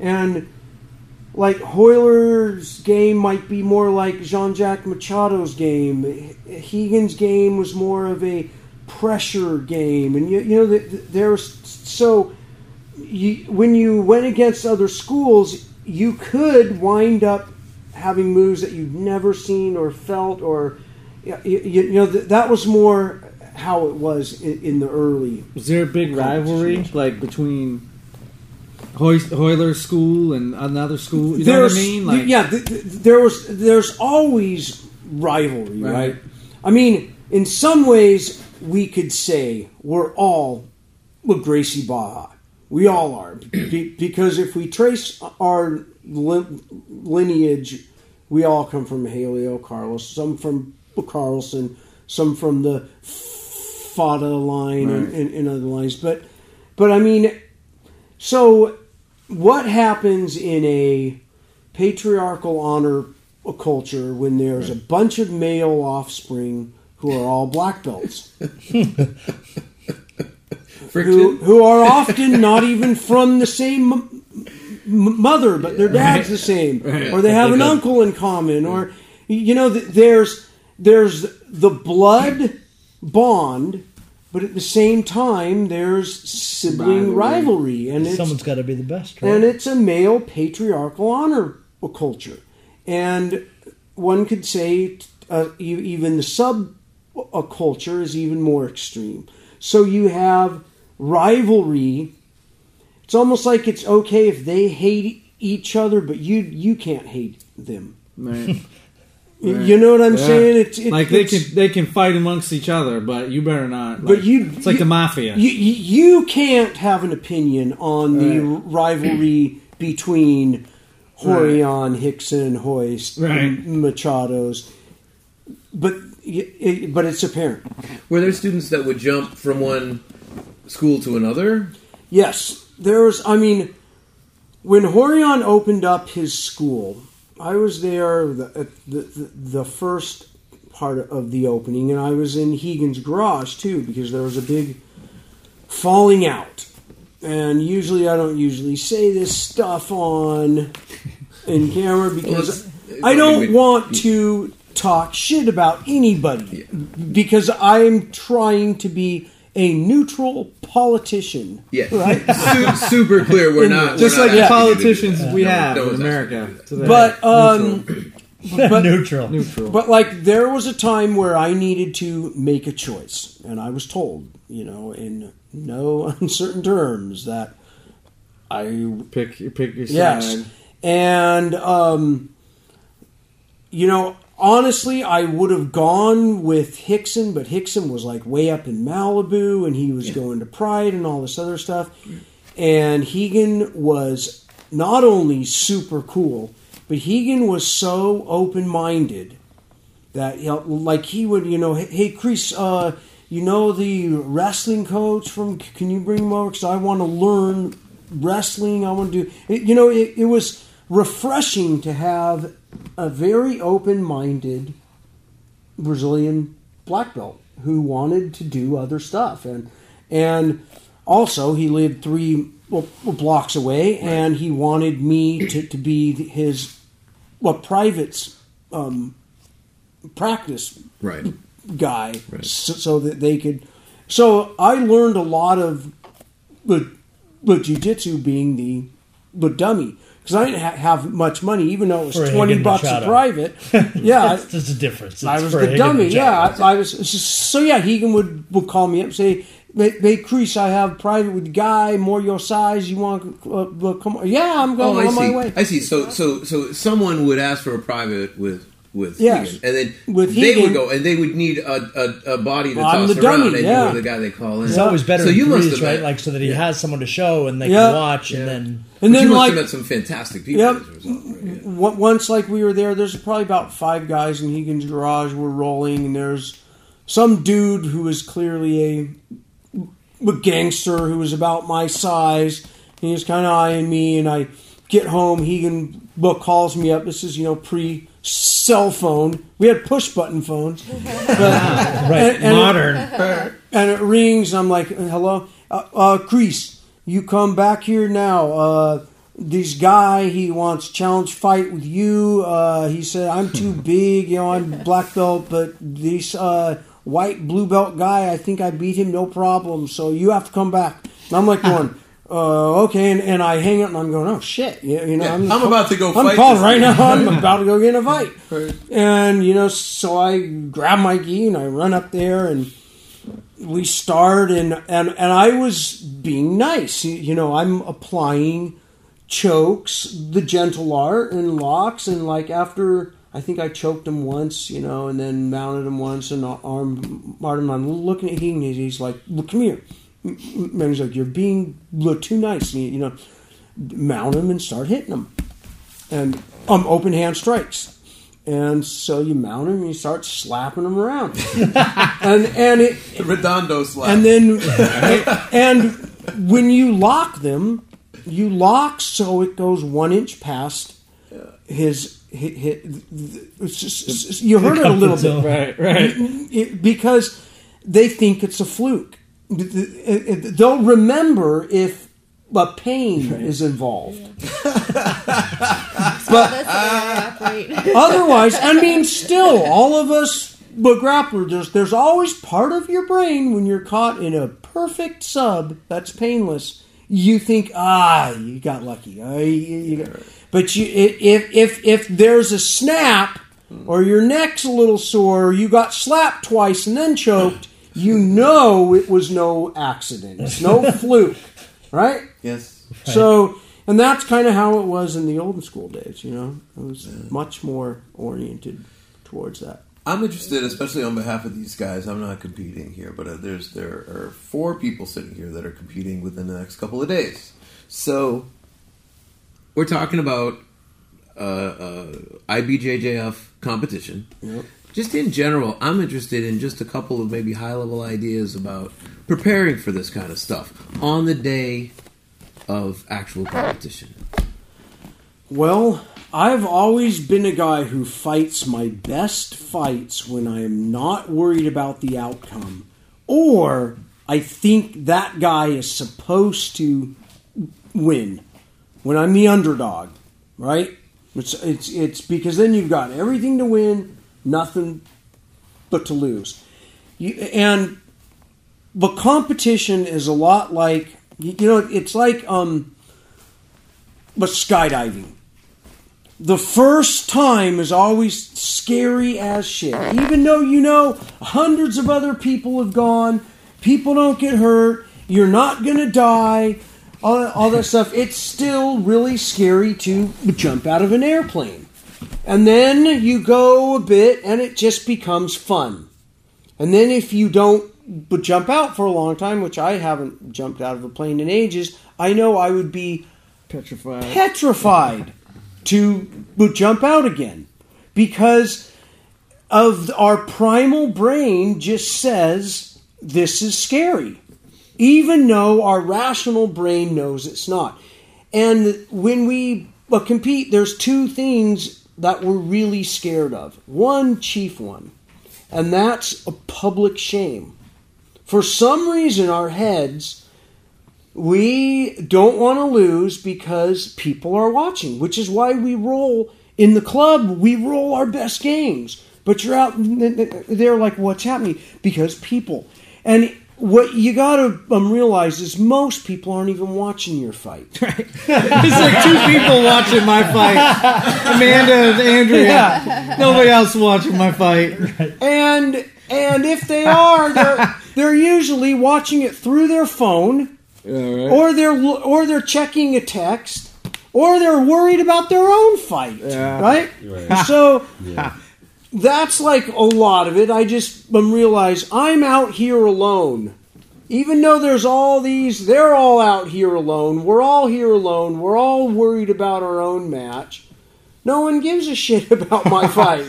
And like Royler's game might be more like Jean-Jacques Machado's game. Rigan's game was more of a pressure game, and you, you know th- th- there's so you, when you went against other schools, you could wind up having moves that you'd never seen or felt, or you, you, you know that was more how it was in, in the early. was there a big rivalry like between Hoy- Royler's school and another school you know what I mean like yeah, th- th- there was there's always rivalry, right. Right. I mean, in some ways, we could say we're all well, Gracie Barra. We all are (clears throat) Be- because if we trace our li- lineage, we all come from Helio Carlos, some from Carlson, some from the Fadda line and, Right. and, and other lines. But, but I mean, so what happens in a patriarchal honor culture when there's a bunch of male offspring who are all black belts. (laughs) Who, who are often not even from the same m- m- mother but their dad's the same. Or they have an Because- uncle in common or you know there's there's the blood bond but at the same time there's sibling rivalry, and it's Someone's got to be the best, right? and it's a male patriarchal honor culture. And one could say uh, e- even the sub uh, culture is even more extreme. So you have rivalry. It's almost like it's okay if they hate each other, but you you can't hate them. Right. (laughs) You- Right. You know what I'm Yeah. saying? It's, it, like they can they can fight amongst each other, but you better not. But like- you- it's like you- the mafia. You, you can't have an opinion on the rivalry (clears throat) between Rorion, Rickson, Royce, Right. Machado's, but it, but it's apparent. Were there students that would jump from one school to another? Yes, there's. I mean, when Rorion opened up his school, I was there the, at the, the the first part of the opening, and I was in Rigan's garage too because there was a big falling out. And usually, I don't usually say this stuff on in camera because I don't want to talk shit about anybody because I'm trying to be a neutral politician. Yes. Right? (laughs) Su- super clear. We're not. Just we're like not the asking you to do politicians we No, have no in America. you to do that. today. But um, (laughs) but Neutral. neutral. but like there was a time where I needed to make a choice, and I was told, you know, in no (laughs) uncertain terms, that I Pick pick your Yes. side. And, um, you know, honestly, I would have gone with Rickson, but Rickson was like way up in Malibu and he was going to Pride and all this other stuff. And Rigan was not only super cool, but Rigan was so open minded that, you know, like, he would, you know, hey, hey Chris, uh, you know the wrestling coach from, can you bring him over? Because I want to learn wrestling. I want to do, it, you know, it, it was refreshing to have a very open minded Brazilian black belt who wanted to do other stuff. And, and also, he lived three well, blocks away, and he wanted me to, to be his well, private um, practice Right. guy Right. so, so that they could. So I learned a lot of but the jujitsu being the the dummy because I didn't ha- have much money, even though it was For twenty Rigan bucks a private. (laughs) Yeah, That's just a difference. I was the Rigan dummy. Machado. Yeah, I, I was. just- So yeah, Rigan would would call me up and say. Hey, hey, Chris, I have private with the guy, more your size. You want to uh, come? on?" Yeah, I'm Oh, going I on my way. I see. So, so, so someone would ask for a private with with Yes. Rigan, and then With they Rigan- would go, and they would need a, a, a body to I'm toss the around, dummy, and yeah. you were the guy they call in. It's always better So you must right? Like so that he has someone to show and they Yeah. can watch, and then And But then you must like have met some fantastic people Yep. as a result, right? Yeah. Once like we were there there's probably about five guys in Rigan's garage were rolling and there's some dude who was clearly a, a gangster who was about my size he was kind of eyeing me and I get home Hegan book calls me up this is you know pre cell phone we had push button phones (laughs) but, right, and- and- modern. and it rings. I'm like, hello, uh, uh, Crease, you come back here now. Uh, this guy, he wants challenge fight with you. Uh, he said, I'm too (laughs) big, you know, I'm black belt, but this uh, white blue belt guy, I think I beat him no problem. So you have to come back. And I'm like going. (laughs) Uh, okay, and, and I hang up and I'm going, oh shit, you, you know, Yeah, I'm, I'm about to go I'm this right now. I'm (laughs) about to go get in a fight, and you know, so I grab my gi and I run up there and we start and and and I was being nice. You- know, I'm applying chokes, the gentle art and locks, and like after I think I choked him once, you know, and then mounted him once and arm him. I'm looking at him. and He's like, "Look, come here." And he's like, "You're being too nice." And, you know, mount him and start hitting him, and um, open hand strikes. And so you mount him and you start slapping him around, (laughs) and and it The Redondo slap. and then (laughs) and when you lock them, you lock so it goes one inch past his. hit, hit, it's just, you heard it a little bit, Right, right. It- because they think it's a fluke. They'll remember if a pain is involved. That's (laughs) the way I operate. Otherwise, I mean, still, all of us, but grappler, there's, there's always part of your brain when you're caught in a perfect sub that's painless. You think, ah, you got lucky. Ah, you- you got-" But you, if if if there's a snap or your neck's a little sore, or you got slapped twice and then choked, you know it was no accident. It's no (laughs) fluke, right? yes. So, and that's kind of how it was in the old school days. You know, it was much more oriented towards that. I'm interested, especially on behalf of these guys. I'm not competing here, but uh, there's there are four people sitting here that are competing within the next couple of days. So we're talking about uh, uh, IBJJF competition. Yep. Just in general, I'm interested in just a couple of maybe high level ideas about preparing for this kind of stuff on the day of actual competition. Well, I've always been a guy who fights my best fights when I am not worried about the outcome, or I think that guy is supposed to win when I'm the underdog, right? It's it's it's because then you've got everything to win, nothing but to lose. You, and but competition is a lot like you you know it's like um but skydiving. The first time is always scary as shit. Even though you know hundreds of other people have gone, people don't get hurt, you're not going to die. all, all that stuff. It's still really scary to jump out of an airplane. And then you go a bit and it just becomes fun. And then if you don't but jump out for a long time, which I haven't jumped out of a plane in ages, I know I would be Petrified. petrified to but jump out again. Because of our primal brain just says this is scary. Even though our rational brain knows it's not. And when we compete there's two things that we're really scared of. One chief one. And that's a public shame for some reason our heads we don't want to lose because people are watching, which is why we roll in the club. We roll our best games, but you're out there like, what's happening? Because people. And what you got to um, realize is most people aren't even watching your fight. (laughs) It's like two people watching my fight. Amanda and Andrea. Nobody else watching my fight. and and if they are, they're (laughs) they're usually watching it through their phone. or they're or they're checking a text, or they're worried about their own fight, right? (laughs) So that's like a lot of it. I just um, realize I'm out here alone. Even though there's all these, they're all out here alone. We're all here alone. We're all worried about our own match. No one gives a shit (laughs) about my fight,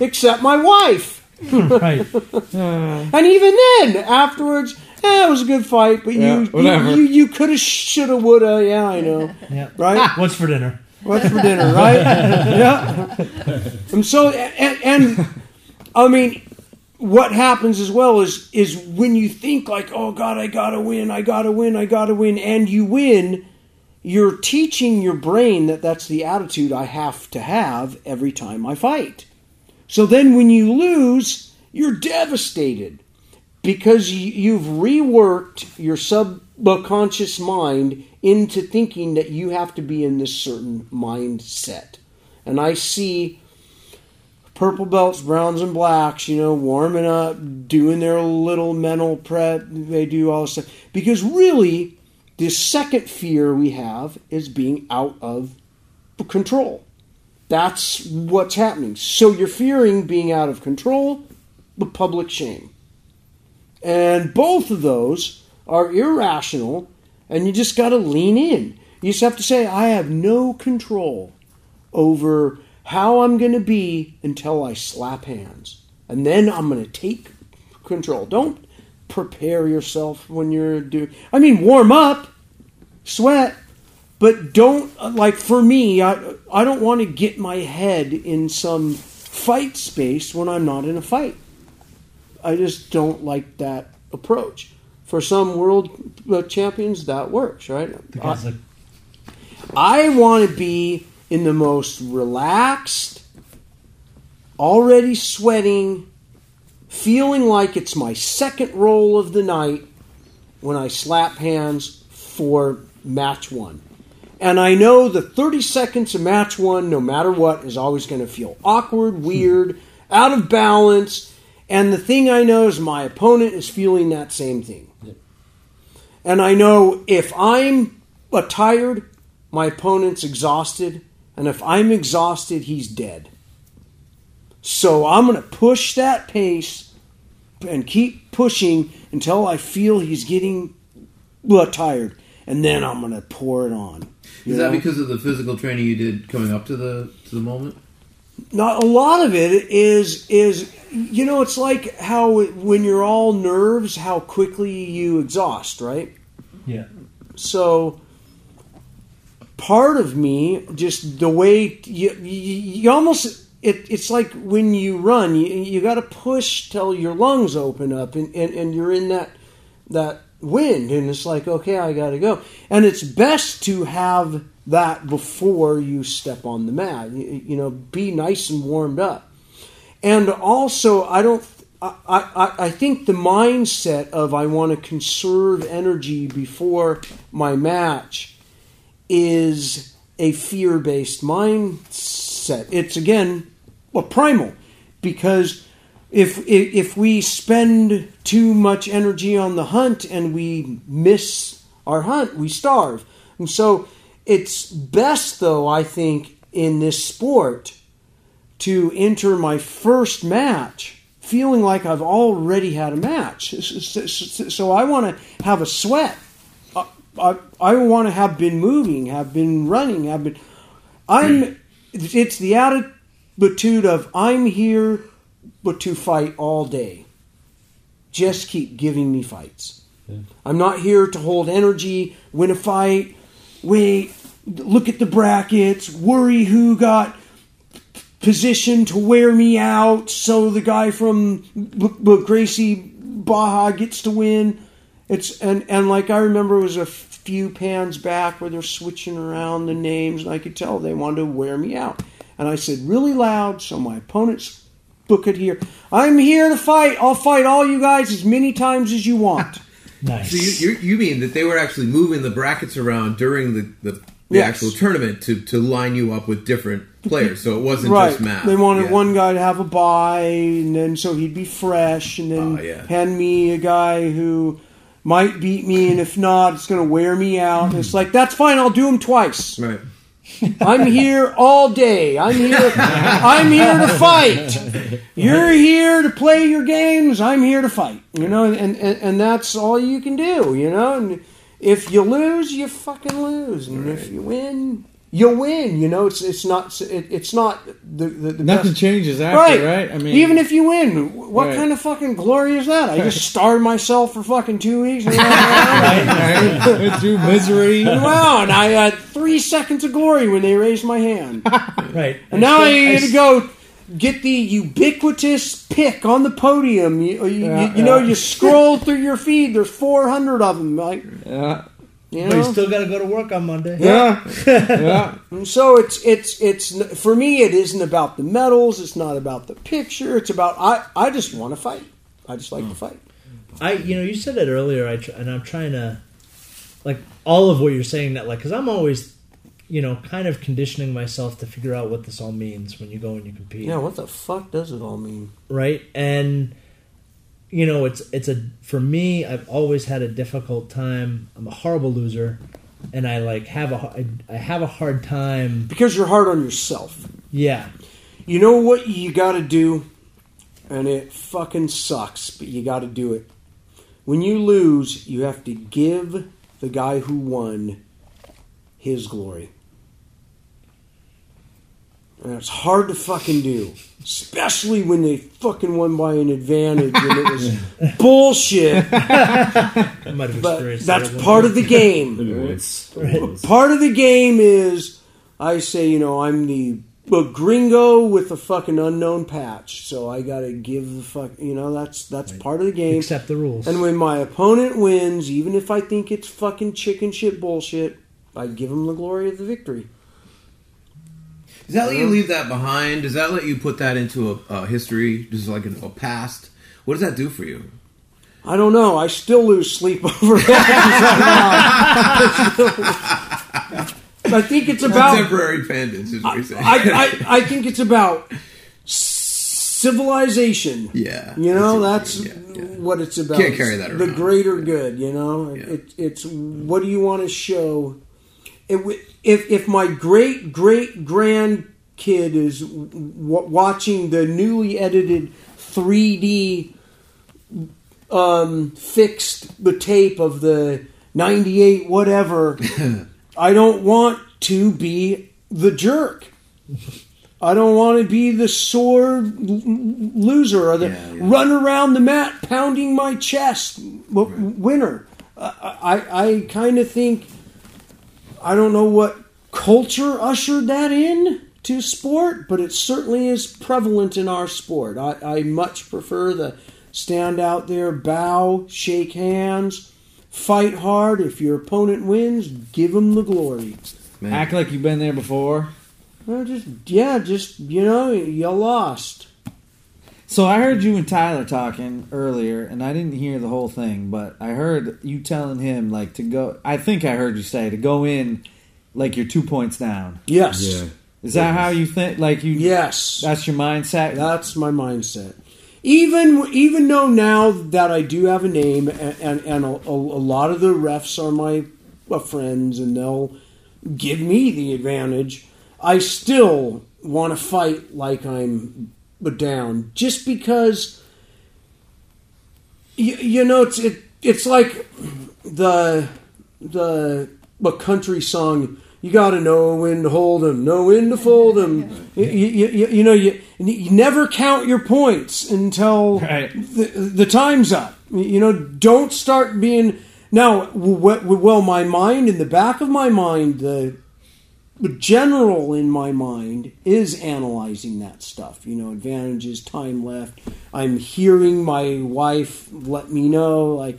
except my wife. Right. (laughs) And even then, afterwards, eh, it was a good fight, but Yeah, you, whatever. you you you could have, shoulda, woulda. Yeah, I know, Yeah. right? (laughs) What's for dinner? What's for dinner, right? (laughs) yeah. And so, and, and I mean, what happens as well is is when you think like, oh God, I gotta win, I gotta win, I gotta win, and you win. You're teaching your brain that that's the attitude I have to have every time I fight. So then when you lose, you're devastated because you- you've reworked your subconscious mind into thinking that you have to be in this certain mindset. And I see purple belts, browns, and blacks, you know, warming up, doing their little mental prep. They do all this stuff. Because really, the second fear we have is being out of control. That's what's happening. So you're fearing being out of control, but public shame. And both of those are irrational, and you just got to lean in. You just have to say, I have no control over how I'm going to be until I slap hands. And then I'm going to take control. Don't prepare yourself when you're doing. I mean, warm up, sweat, but don't like for me. I I don't want to get my head in some fight space when I'm not in a fight. I just don't like that approach. For some world uh, champions, that works, right? The I want to be in the most relaxed, already sweating, feeling like it's my second roll of the night when I slap hands for match one. And I know the 30 seconds of match one, no matter what, is always going to feel awkward, hmm. weird, out of balance. And the thing I know is my opponent is feeling that same thing. And I know if I'm tired, my opponent's exhausted. And if I'm exhausted, he's dead. So I'm going to push that pace and keep pushing until I feel he's getting tired. And then I'm going to pour it on. you Is that because of the physical training you did coming up to the to the moment? not a lot of it is is you know it's like how when you're all nerves how quickly you exhaust right yeah. so part of me just the way you, you, you almost it, it's like when you run you, you got to push till your lungs open up and, and, and you're in that that wind and it's like okay i got to go. And it's best to have that before you step on the mat. You, you know be nice and warmed up. And also i don't I, I, I think the mindset of I want to conserve energy before my match is a fear based mindset. It's again a primal because if, if we spend too much energy on the hunt and we miss our hunt. We starve, and so it's best, though I think, in this sport to enter my first match feeling like I've already had a match. So I want to have a sweat. I, I, I want to have been moving, have been running, have been. I'm. It's the attitude of I'm here, but to fight all day. Just keep giving me fights. I'm not here to hold energy, win a fight, wait, look at the brackets, worry who got positioned to wear me out so the guy from B- B- Gracie Barra gets to win. It's and and like I remember it was a few pans back where they're switching around the names and I could tell they wanted to wear me out. And I said really loud so my opponents book it here. I'm here to fight. I'll fight all you guys as many times as you want. (laughs) Nice. So you, you, you mean that they were actually moving the brackets around during the, the, the Yes. actual tournament to, to line you up with different players, so it wasn't right. just math. They wanted Yeah. one guy to have a bye, and then so he'd be fresh, and then Oh, yeah. hand me a guy who might beat me, and if not, it's going to wear me out. And it's like that's fine. I'll do him twice. Right. (laughs) I'm here all day. I'm here. I'm here to fight. You're here to play your games. I'm here to fight. You know, and, and and that's all you can do. You know, and if you lose, you fucking lose, and if you win, you win. You know, it's it's not it, it's not the the, the Nothing best. changes after, Right. right? I mean, even if you win, what Right. kind of fucking glory is that? I just (laughs) starved myself for fucking two weeks. (laughs) And right, through misery. wow, and I had three seconds of glory when they raised my hand. (laughs) right. And now I still- need to go get the ubiquitous pick on the podium. You, you, Yeah, you, you know, you scroll through your feed. There's 400 of them. Like Yeah, you But you still got to go to work on Monday. yeah, (laughs) yeah. and so it's it's it's for me. It isn't about the medals. It's not about the picture. It's about I I just want to fight. I just like to mm. fight. I, you know, you said it earlier, I tr- and I'm trying to, like, all of what you're saying that, like, because I'm always, you know, kind of conditioning myself to figure out what this all means when you go and you compete. Yeah, what the fuck does it all mean? right and you know it's it's a for me i've always had a difficult time i'm a horrible loser and i like have a I, I have a hard time Because you're hard on yourself. yeah You know what you got to do, and it fucking sucks, but you got to do it. When you lose, you have to give the guy who won his glory. And it's hard to fucking do, especially when they fucking won by an advantage and it was bullshit. i might have But experienced that's that. part of the game. (laughs) Part of the game is I say, you know, I'm the a gringo with a fucking unknown patch, so I gotta give the fuck, you know, that's that's part of the game. accept the rules And when my opponent wins, even if I think it's fucking chicken shit bullshit, I give him the glory of the victory. Does that let you leave that behind? Does that let you put that into a, a history, just like an, a past? What does that do for you? I don't know. I still lose sleep (laughs) over that. I think it's about Contemporary pandas is what you're saying. I, I, I think it's about civilization. yeah. You know, That's- that's yeah, yeah. what it's about. Can't carry that around. The greater good, you know. Yeah. It, it's what do you want to show? It, w- if if my great great grandkid is w- watching the newly edited 3D um, fixed the tape of the 98 whatever, (laughs) I don't want to be the jerk. I don't want to be the sore loser or the Yeah, yeah. run around the mat pounding my chest w- winner. I, I, I kind of think I don't know what culture ushered that in to sport, but it certainly is prevalent in our sport. I, I much prefer the stand out there, bow, shake hands, fight hard. If your opponent wins, give them the glory. Man. act like you've been there before. Well, just yeah, just you know, you lost. So I heard you and Tyler talking earlier, and I didn't hear the whole thing, but I heard you telling him like to go. I think I heard you say to go in like you're two points down. Yes, Is that how you think? Like you? yes, That's your mindset. that's my mindset. even even though now that I do have a name and and, and a, a, a lot of the refs are my uh, friends and they'll give me the advantage, I still want to fight like I'm down just because you, you know it's it, it's like the the a country song you got to know when to hold them, know when to fold them. You, (laughs) you, you, you know, you, you never count your points until Right. the, the time's up. You know, don't start being. Now, well, my mind, in the back of my mind, the, the general in my mind is analyzing that stuff. You know, advantages, time left. I'm hearing my wife let me know, like,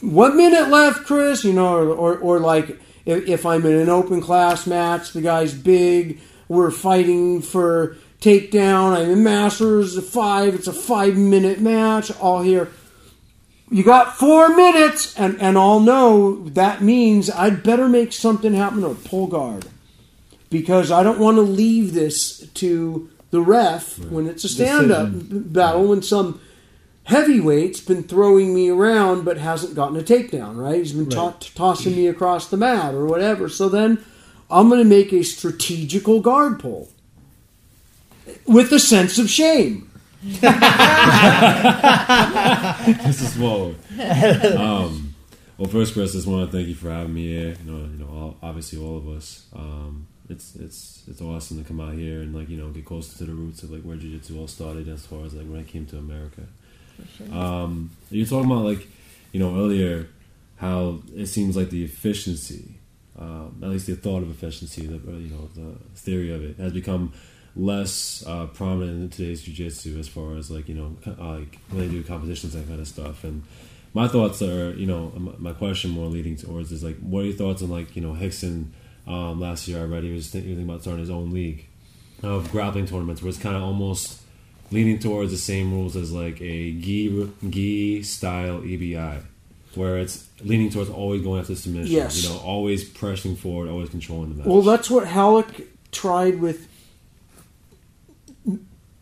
one minute left, Chris, you know, or, or, or like if, if I'm in an open class match, the guy's big, we're fighting for takedown, I'm in Masters, five, it's a five minute match, I'll hear, you got four minutes, and, and I'll know that means I'd better make something happen or pull guard. Because I don't want to leave this to the ref when it's a stand up battle when some heavyweight's been throwing me around but hasn't gotten a takedown, right? He's been to- tossing me across the mat or whatever. So then I'm going to make a strategical guard pull with a sense of shame. (laughs) this is forward. Um, well, first, Chris, I just want to thank you for having me here. You know, you know, all, obviously all of us. Um, it's it's it's awesome to come out here and like you know get closer to the roots of like where jiu-jitsu all started as far as like when I came to America. Um, you're talking about like you know earlier how it seems like the efficiency, um, at least the thought of efficiency, the you know the theory of it has become less uh, prominent in today's jiu-jitsu as far as like you know uh, like when they do competitions that kind of stuff and my thoughts are you know my question more leading towards is like what are your thoughts on like you know Rickson um, last year already he was thinking about starting his own league of grappling tournaments where it's kind of almost leaning towards the same rules as like a gi gi style EBI where it's leaning towards always going after submission Yes. you know always pressing forward always controlling the match Well, that's what Ralek tried with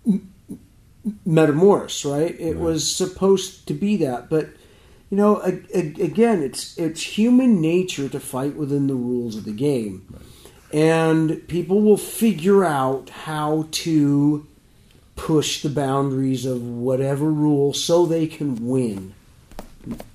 M- M- Metamoris, right? It was supposed to be that, but you know, a, a- again, it's it's human nature to fight within the rules of the game, and people will figure out how to push the boundaries of whatever rule so they can win.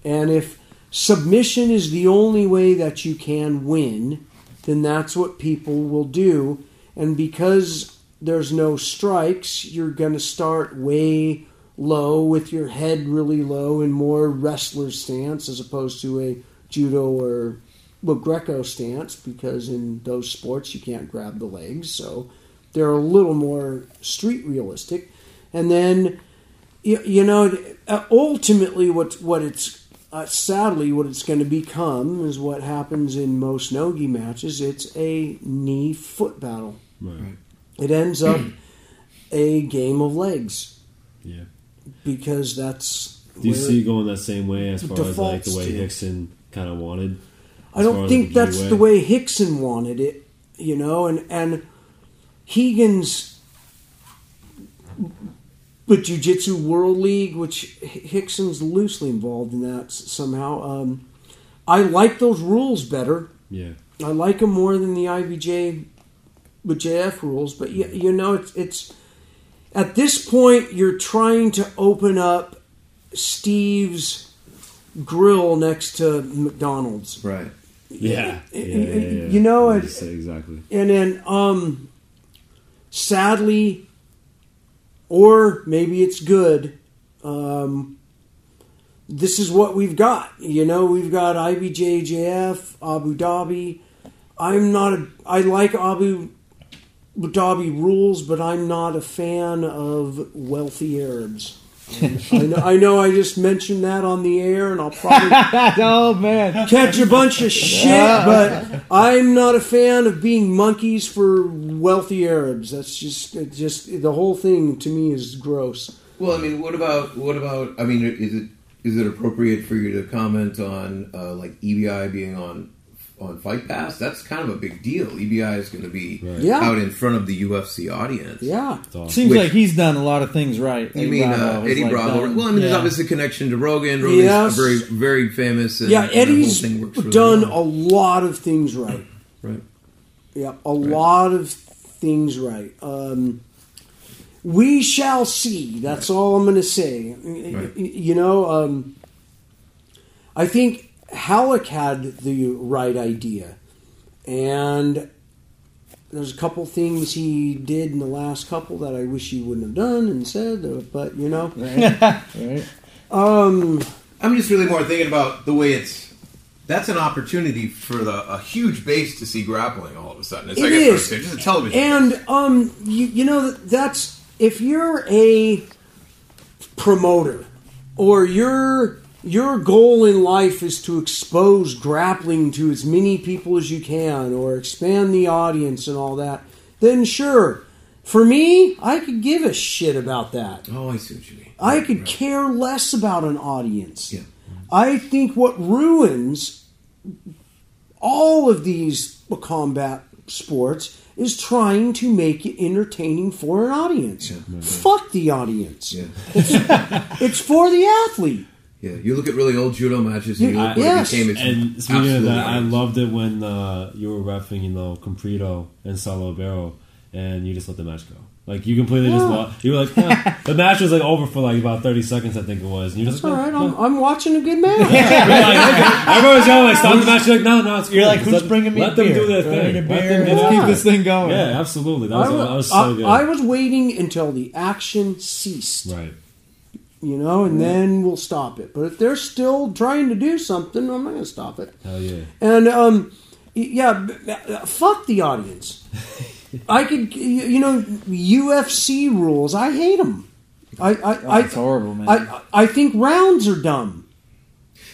And if submission is the only way that you can win, then that's what people will do. And because there's no strikes, you're going to start way low with your head really low in more wrestler stance as opposed to a judo or well Greco stance because in those sports you can't grab the legs, so they're a little more street realistic. And then you, you know ultimately what what it's uh, sadly what it's going to become is what happens in most nogi matches. It's a knee foot battle. right It ends up a game of legs yeah because that's. Do you see going that same way as far as like the way. Rickson kind of wanted? I don't think that's Kiwi the way Rickson wanted it, you know, and and Rigan's the Jiu-Jitsu World League, which Rickson's loosely involved in that somehow. Um, I like those rules better. Yeah, I like them more than the IBJ with JF rules, but you, you know, it's, it's at this point you're trying to open up Steve's grill next to McDonald's. Right. yeah, yeah, y- yeah, yeah. you know, it- exactly. And then, um, sadly, or maybe it's good. Um, this is what we've got. You know, we've got IBJJF, Abu Dhabi. I'm not a. I like Abu Dhabi rules, but I'm not a fan of wealthy Arabs. I know, I know. I just mentioned that on the air, and I'll probably (laughs) oh man, catch a bunch of shit, but I'm not a fan of being monkeys for wealthy Arabs. That's just it just the whole thing to me is gross. Well, I mean, what about what about? I mean, is it is it appropriate for you to comment on uh, like EBI being on on Fight Pass, that's kind of a big deal. EBI is going to be Yeah. out in front of the UFC audience. Yeah. It's awesome. Seems Which- like he's done a lot of things right. You Eddie mean uh, Bravo has, Eddie like, Bravo? done- well, I mean, there's obviously a connection to Rogan. Rogan's Yes. very, very famous. And, Yeah, and the whole Eddie's thing really done well. a lot of things right. (clears throat) Right. Yeah, a lot of things right. Um, we shall see. That's all I'm going to say. Right. You know, um, I think Ralek had the right idea, and there's a couple things he did in the last couple that I wish he wouldn't have done and said. uh, But you know, (laughs) Right? um, I'm just really more thinking about the way it's. That's an opportunity for the, a huge base to see grappling all of a sudden. It's It like is. It's just a television. And um, you, you know that's if you're a promoter or your your goal in life is to expose grappling to as many people as you can or expand the audience and all that, then sure. For me, I could give a shit about that. oh, I see what you mean. I could Right. care less about an audience. Yeah. I think what ruins all of these combat sports is trying to make it entertaining for an audience. Fuck the audience. Yeah. It's (laughs) for the athlete. Yeah, you look at really old judo matches, and you look what Yes. it became. It's And speaking of that, I loved it when uh, you were refing, you know, Comprido and Salo Barrow, and you just let the match go. Like you completely just Yeah. wa- you were like, "Eh." the match was like over for like about thirty seconds, I think it was. And you're just All like, right, no, I'm, I'm watching a good match. You're like, okay. (laughs) Everyone yelling, like, stop the match. You're like, no, no, it's You're like, who's let- bringing me Let a them beer? do their Bring thing. Let beer. them do keep this thing going. Yeah, absolutely. That was, I, that was I- so good. I was waiting until the action ceased. right. You know, and then we'll stop it. But if they're still trying to do something, I'm not going to stop it. Hell yeah. And um, yeah, b- fuck the audience. (laughs) I could, you know, UFC rules. I hate them. I, I, Oh, I, horrible, man. I, I think rounds are dumb.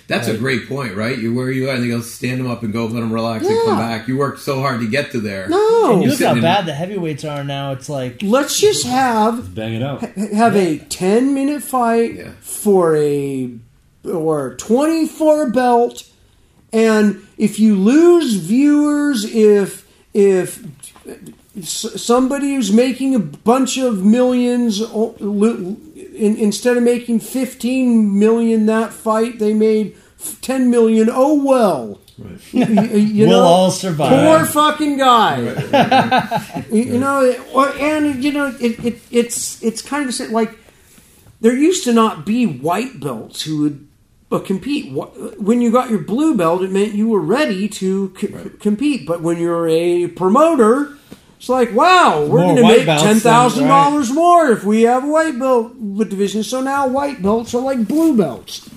That's a great point, right? You where you at, and you go stand them up and go, let them relax and come back. You worked so hard to get to there. No, And you look how bad the heavyweights are now. It's like let's just have Bang it out. have a ten minute fight Yeah. for a or twenty for a belt, and if you lose viewers, if if s- somebody who's making a bunch of millions o- lo- in, instead of making 15 million that fight they made 10 million oh well you, (laughs) you we'll know, all survive. Poor fucking guy. you, (laughs) you know, and you know, it, it, it's it's kind of like there used to not be white belts who would uh, compete. When you got your blue belt, it meant you were ready to c- compete. But when you're a promoter, it's like, wow, we're going to make ten thousand dollars more if we have a white belt division. So now white belts are like blue belts.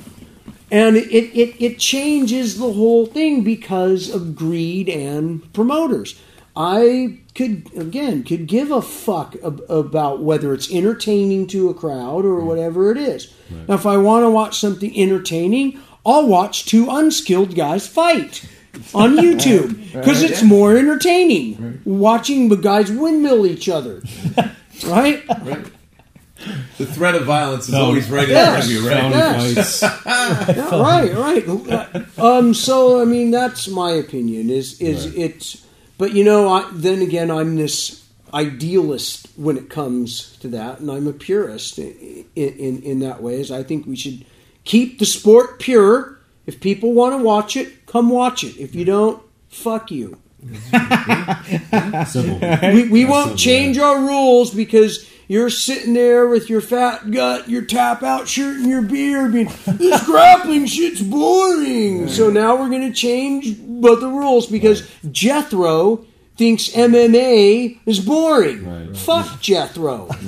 And it, it, it changes the whole thing because of greed and promoters. I could again could give a fuck ab- about whether it's entertaining to a crowd or whatever it is. Now if i want to watch something entertaining i'll watch two unskilled guys fight on youtube because it's more entertaining watching the guys windmill each other (laughs) right The threat of violence is No. always right in front of you, right? Yes. (laughs) Yeah, right, right. Um, so I mean, that's my opinion. Is is it's? But you know, I, then again, I'm this idealist when it comes to that, and I'm a purist in in, in that way. Is I think we should keep the sport pure. If people want to watch it, come watch it. If you don't, fuck you. Simple. We, we won't simple, change our rules because you're sitting there with your fat gut, your tap out shirt, and your beer, being this grappling shit's boring. So now we're going to change but the rules because Jethro thinks MMA is boring. Right. Fuck Jethro. (laughs)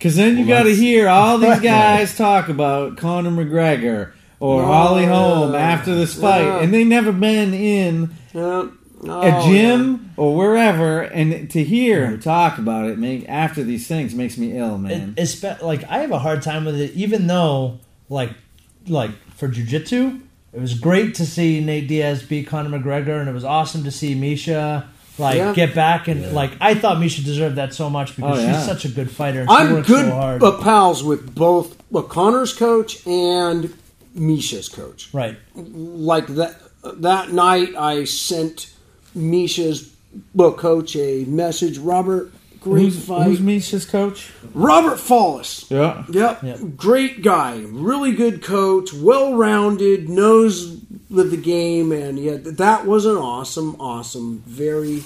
Because then you got to hear all these (laughs) guys talk about Conor McGregor or Holly Holm after this fight, Yeah. and they never been in Uh, oh, a gym or wherever, and to hear him talk about it make after these things makes me ill, man. it, it's like I have a hard time with it, even though like like for jujitsu, it was great to see Nate Diaz beat Conor McGregor, and it was awesome to see Miesha like Yeah. get back and like I thought Miesha deserved that so much because Oh, yeah. she's such a good fighter. And she I'm works good so hard. pals with both uh, Conor's coach and Miesha's coach. right. like that that night I sent Miesha's well coach a message. Robert, great Who's, fight. who's Miesha's coach? Robert Follis. Yeah. Yep. Yep. Great guy. Really good coach. Well rounded. Knows the game. And yeah, that was an awesome, awesome, very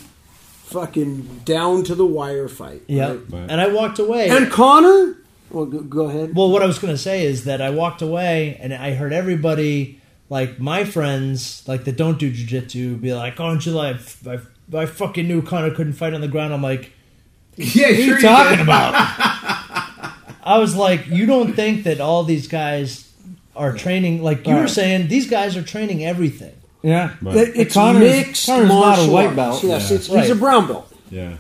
fucking down to the wire fight. Yeah, right? Right. and I walked away. And Conor. Well, go, go ahead. Well, what I was going to say is that I walked away and I heard everybody, like my friends, like that don't do jujitsu, be like, "Oh, July, I, I, I fucking knew Conor couldn't fight on the ground." I'm like, Yeah, "What are sure you talking did. about?" (laughs) I was like, "You don't think that all these guys are training? Like you were saying, these guys are training everything." Yeah. Right. It's Conor's- mixed Conor's not a martial white belt. Yes, Yeah. it's, he's Right. a brown belt Yeah.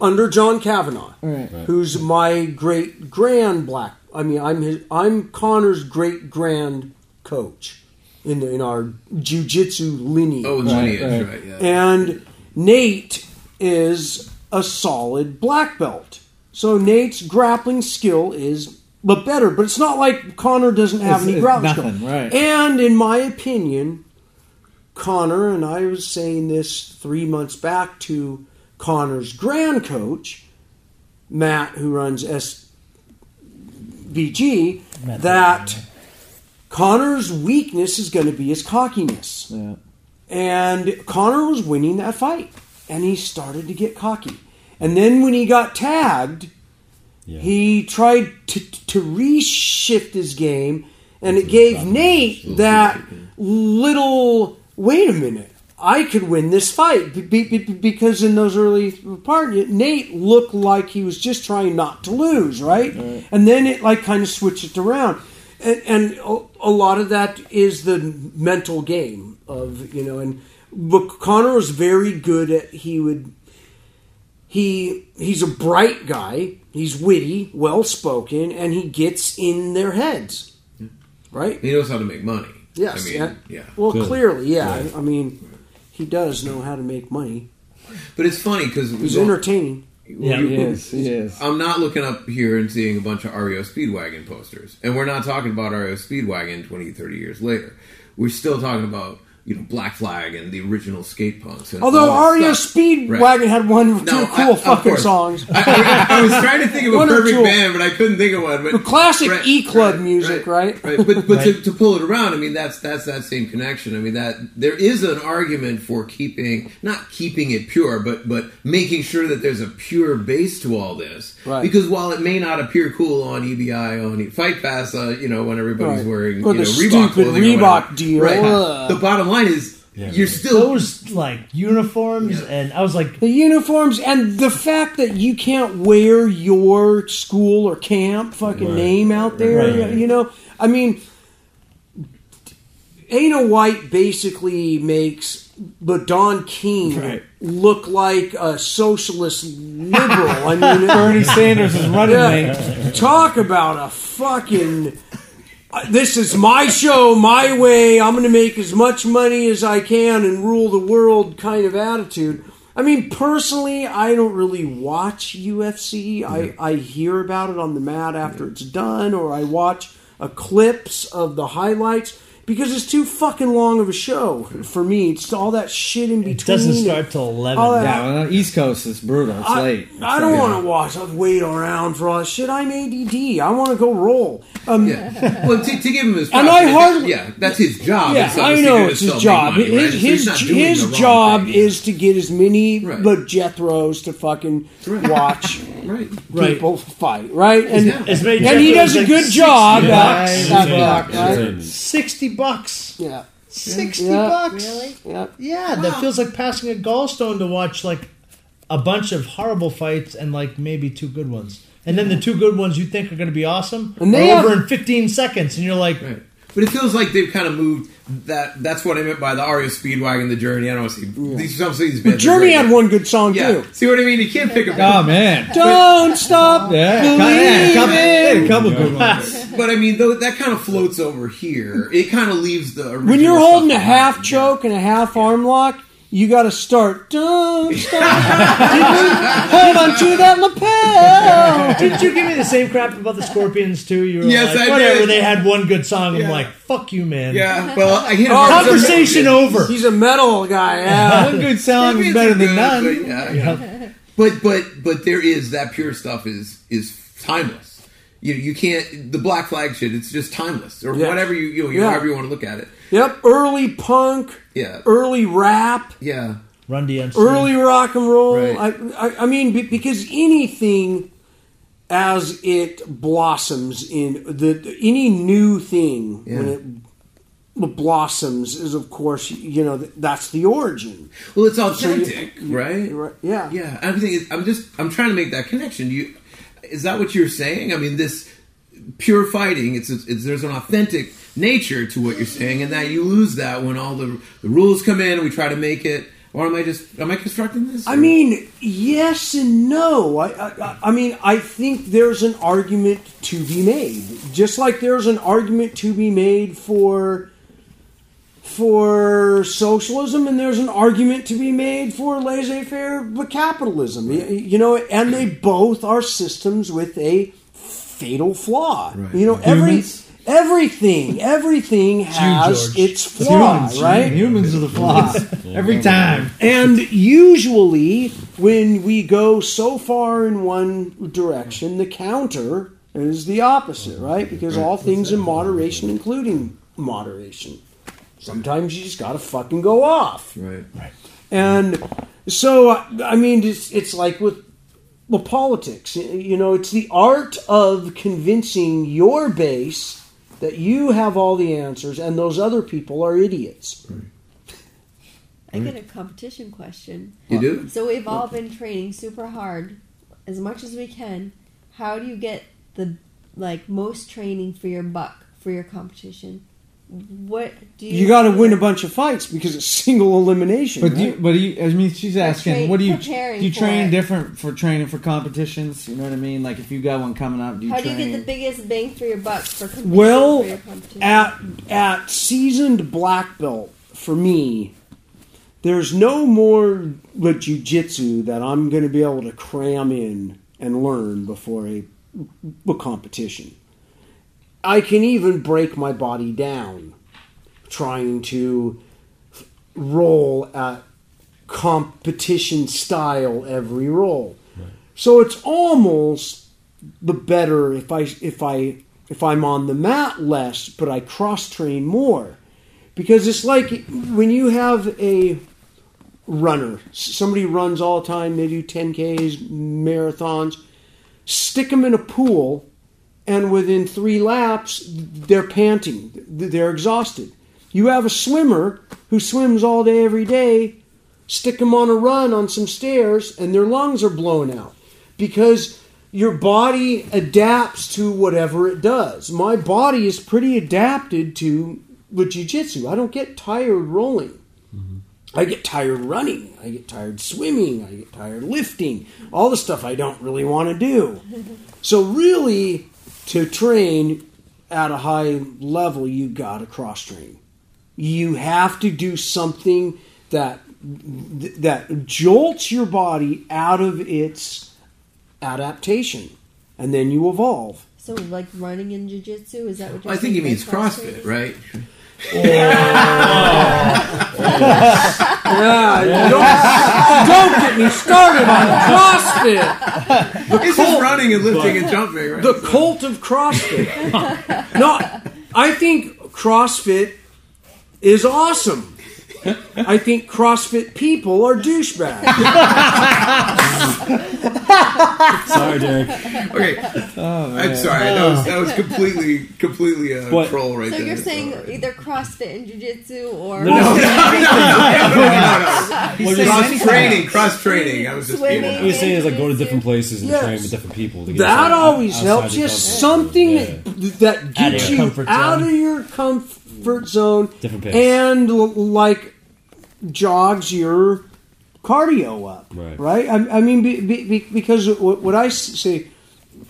Under John Kavanagh, Right. who's my great grand black. I mean, I'm his. I'm Conor's great grand coach in the, in our jujitsu lineage. Oh, Right, lineage, right. right? Yeah. And Nate is a solid black belt. So Nate's grappling skill is but better, but it's not like Conor doesn't have It's- any it's grappling nothing, skill. right. And in my opinion, Conor, and I was saying this three months back to Conor's grand coach, Matt, who runs SBG, Matt that Conor's weakness is going to be his cockiness. Yeah. And Conor was winning that fight. And he started to get cocky. And then when he got tagged, Yeah. he tried to, to reshift his game. And it gave Nate that little wait a minute, I could win this fight. Be- be- be- Because in those early part, Nate looked like he was just trying not to lose, right? And then it like kind of switched it around. And, and a- a lot of that is the mental game of, you know, and but Conor was very good at, he would, he he's a bright guy. He's witty, well spoken, and he gets in their heads, right? He knows how to make money. Yes. I mean, yeah. yeah. Well, Good. clearly, yeah. Right. I mean, he does know how to make money. But it's funny because He's entertaining. Yeah, He is. He is. I'm not looking up here and seeing a bunch of REO Speedwagon posters. And we're not talking about REO Speedwagon 20, 30 years later. We're still talking about, you know, Black Flag and the original skate punks. And Although all that REO. Speedwagon Right. had one or two No, cool I- fucking course. songs. I, I- I was trying to think of a One or perfect two. band, but I couldn't think of one. But The classic Right, E-Club right, music, right? Right, but but to, to pull it around, I mean that's that's that same connection. I mean that there is an argument for keeping not keeping it pure, but but making sure that there's a pure base to all this. Right. Because while it may not appear cool on EBI on Fight Pass, uh, you know when everybody's Right. wearing Or you the know, Reebok stupid clothing. Reebok deal. Right. Ugh. The bottom line is Yeah. you're still Those like uniforms, and I was like, The uniforms and the fact that you can't wear your school or camp fucking Right. name out there, Right. you know. I mean, Dana White basically makes but Don King Right. look like a socialist liberal. I mean, (laughs) Bernie Sanders is running yeah, mate. talk about a fucking. This is my show, my way. I'm going to make as much money as I can and rule the world kind of attitude. I mean, personally, I don't really watch UFC. I, I hear about it on the mat after it's done, or I watch a clips of the highlights because it's too fucking long of a show for me. It's all that shit in between. it doesn't start till eleven. That- Yeah, well, the East Coast is brutal. It's I, late. I don't want to watch. I've wait around for all that shit. I'm ADD. I want to go roll. Um, Yeah. Well, to, to give him his And I mean, hardly- yeah, that's his job. Yeah, I know it's his job. make money, right? His So his, his job thing. is to get as many Right. but Jethros to fucking watch (laughs) right. Right. people fight, right? And Yeah. And he Jethros, does a good job at, bucks. at Yeah. that, right? Entertainment. Sixty bucks. Yeah, Sixty Yeah. bucks. Really? yeah. Yeah, that feels like passing a gallstone to watch like a bunch of horrible fights and like maybe two good ones. And then the two good ones you think are going to be awesome And they are over in 15 seconds, and you're like, Right. But it feels like they've kind of moved that. That's what I meant by the REO Speedwagon, the Journey. I don't want to see these. Some of these bands. are Journey great. had one good song Yeah, too. see what I mean? You can't pick a. Oh man. Don't stop Yeah, yeah, a believing. couple, yeah, a couple good ones. But I mean, though that kind of floats over here. It kind of leaves the. when you're original holding a half behind. choke and a half arm lock, you got to start. Don't stop. Hold on to that lapel. Didn't you give me the same crap about the Scorpions too? You were Yes, like, I whatever. did. They had one good song. I'm like, fuck you, man. Yeah, well, I can't. Oh, Conversation over. He's a metal guy. Yeah. One good song is better than none. But, yeah, yeah. but but but there is that pure stuff is is timeless. You you can't the black flag shit. It's just timeless or Yeah. whatever you you, know, you Yeah. however you want to look at it. Yep. Early punk. Yeah, Early rap. yeah. Run DMC. early rock and roll. Right. I, I, I mean, because anything as it blossoms in the, the- any new thing when it blossoms is, of course, you know that's the origin. Well, it's you- authentic, right? Right? Yeah. Yeah, I'm thinking. I'm just. I'm trying to make that connection. You is that what you're saying? I mean, this pure fighting. It's, it's there's an authentic nature to what you're saying, and that you lose that when all the the rules come in. and We try to make it. Or am I just? Am I constructing this? I mean, yes and no. I, I, I mean, I think there's an argument to be made, just like there's an argument to be made for for socialism, and there's an argument to be made for laissez-faire capitalism. You know, and they both are systems with a fatal flaw. Right. You know, every Humans? everything, everything has George. its flaw, Humans, right? Humans are the flaw. (laughs) Every time. And usually, when we go so far in one direction, the counter is the opposite, right? Because all things in moderation, including moderation. Sometimes you just gotta fucking go off. Right? Right. And so, I mean, it's, it's like with well, politics. You know, it's the art of convincing your base that you have all the answers and those other people are idiots. I get a mm. competition question. You do? So we've all been training super hard, as much as we can. How do you get the like most training for your buck for your competition? What do you? You got to win a bunch of fights because it's (laughs) single elimination. But right? do you, but do you, I mean, she's asking, train- what do you do? You train it. different for training for competitions? You know what I mean? Like if you got one coming up, do you How do you get the biggest bang for your buck for competing Well, for at at seasoned black belt for me, there's no more with jujitsu that I'm going to be able to cram in and learn before a, a competition. I can even break my body down trying to roll at competition style every roll. So it's almost the better if I if I if I'm on the mat less, but I cross train more, because it's like when you have a runner, somebody runs all the time, they do 10ks, marathons, stick them in a pool, and within three laps they're panting, they're exhausted. You have a swimmer who swims all day every day, stick them on a run on some stairs, and their lungs are blown out because your body adapts to whatever it does. My body is pretty adapted to with jiu-jitsu. I don't get tired rolling. I get tired running. I get tired swimming. I get tired lifting. All the stuff I don't really want to do. So really, to train at a high level, you got to cross train. You have to do something that that jolts your body out of its adaptation, and then you evolve. so like running in jiu-jitsu is that what you're I think he saying means CrossFit, training? Right? Yeah, don't, don't get me started on CrossFit. It's just running and lifting and jumping, right? The cult of CrossFit. No, I think CrossFit is awesome. I think CrossFit people are douchebags. Sorry, Derek. okay, I'm sorry. That was that was completely completely a What? troll right So there. So you're saying Sorry. either CrossFit and jiu-jitsu or no, no, no, no, He's no. saying Cross training, cross training. I was just being What you're saying is like go to different places and Yes. train with different people. To get That always helps. your Just something Yeah. that, that gets your you out of your comfort zone Different pace. and l- like jogs your cardio up. Right. I, I mean, be, be, be- because what, I say,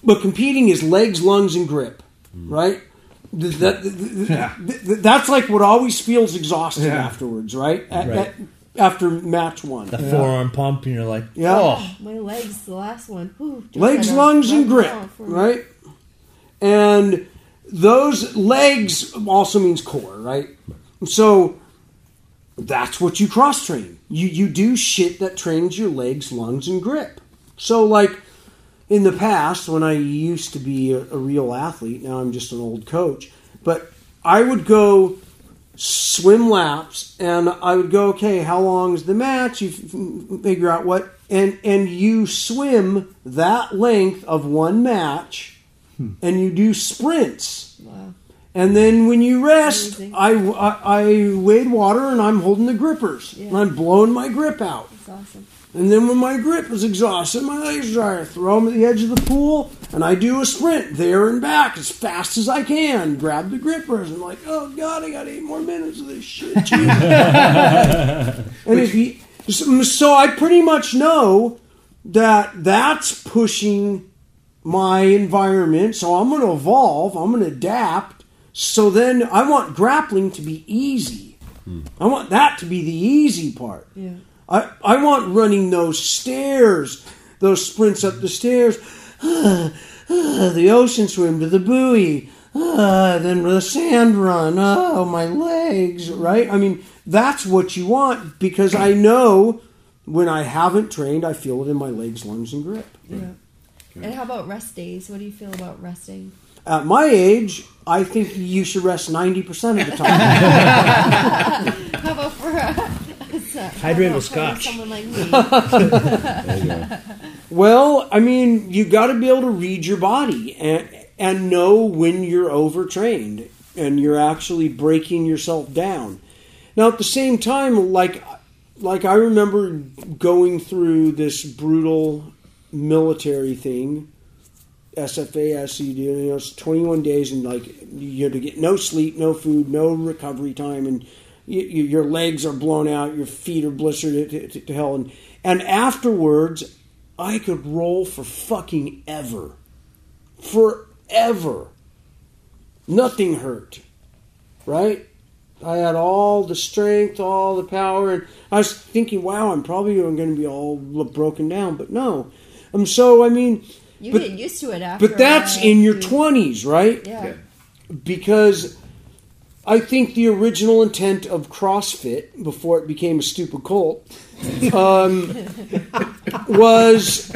but competing is legs, lungs, and grip. Hmm. Right. Th- That, th- th- th- that's like what always feels exhausting afterwards, right? At- Right. at- after match one. The forearm pump, and you're like, Yeah. oh, My legs, the last one. Whew, just legs, lungs, and grip, it out for me. right? And those legs also means core, right? So that's what you cross train. You you do shit that trains your legs, lungs, and grip. So like in the past, when I used to be a, a real athlete, now I'm just an old coach, but I would go swim laps and I would go, okay, how long is the match? You figure out what, and and you swim that length of one match, and you do sprints. Wow. And then when you rest, I, I, I wade water and I'm holding the grippers. Yeah. And I'm blowing my grip out. That's awesome. And then when my grip is exhausted, my legs dry, I throw them at the edge of the pool and I do a sprint there and back as fast as I can. Grab the grippers. I'm like, oh God, I got eight more minutes of this shit. (laughs) Jesus. and if you, so I pretty much know that that's pushing my environment. So I'm going to evolve. I'm going to adapt. So then I want grappling to be easy. I want that to be the easy part. Yeah. I, I want running those stairs, those sprints up the stairs, (sighs) the ocean swim to the buoy, ah, (sighs) then the sand run. Oh, my legs, right? I mean, that's what you want because I know when I haven't trained, I feel it in my legs, lungs, and grip. Yeah. And how about rest days? What do you feel about resting? At my age, I think you should rest 90% of the time. (laughs) (laughs) How about for uh, Hydrate with scotch. Someone like me. There you go. Well, I mean, you got to be able to read your body and and know when you're overtrained and you're actually breaking yourself down. Now, at the same time, like like I remember going through this brutal military thing, SFA, SED, you know, it's 21 days and like you had to get no sleep, no food, no recovery time, and you, you, your legs are blown out, your feet are blistered to, to, to hell, and and afterwards, I could roll for fucking ever, forever. Nothing hurt, right? I had all the strength, all the power, and I was thinking, wow, I'm probably going to be all broken down, but no. Um, so I mean, You But- get used to it after. but that's in your dude. twenties, right? Yeah. because I think the original intent of CrossFit before it became a stupid cult um, (laughs) was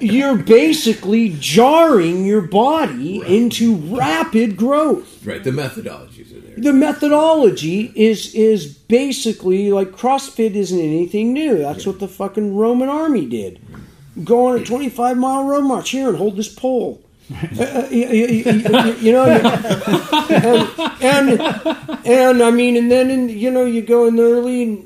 you're basically jarring your body into rapid growth. Right, the methodologies are there. The methodology is is basically like CrossFit isn't anything new. That's what the fucking Roman army did. Go on a 25 mile road march here and hold this pole. Uh, uh, you, you- you- you know, (laughs) and, and and I mean, and then in, you know you go in the early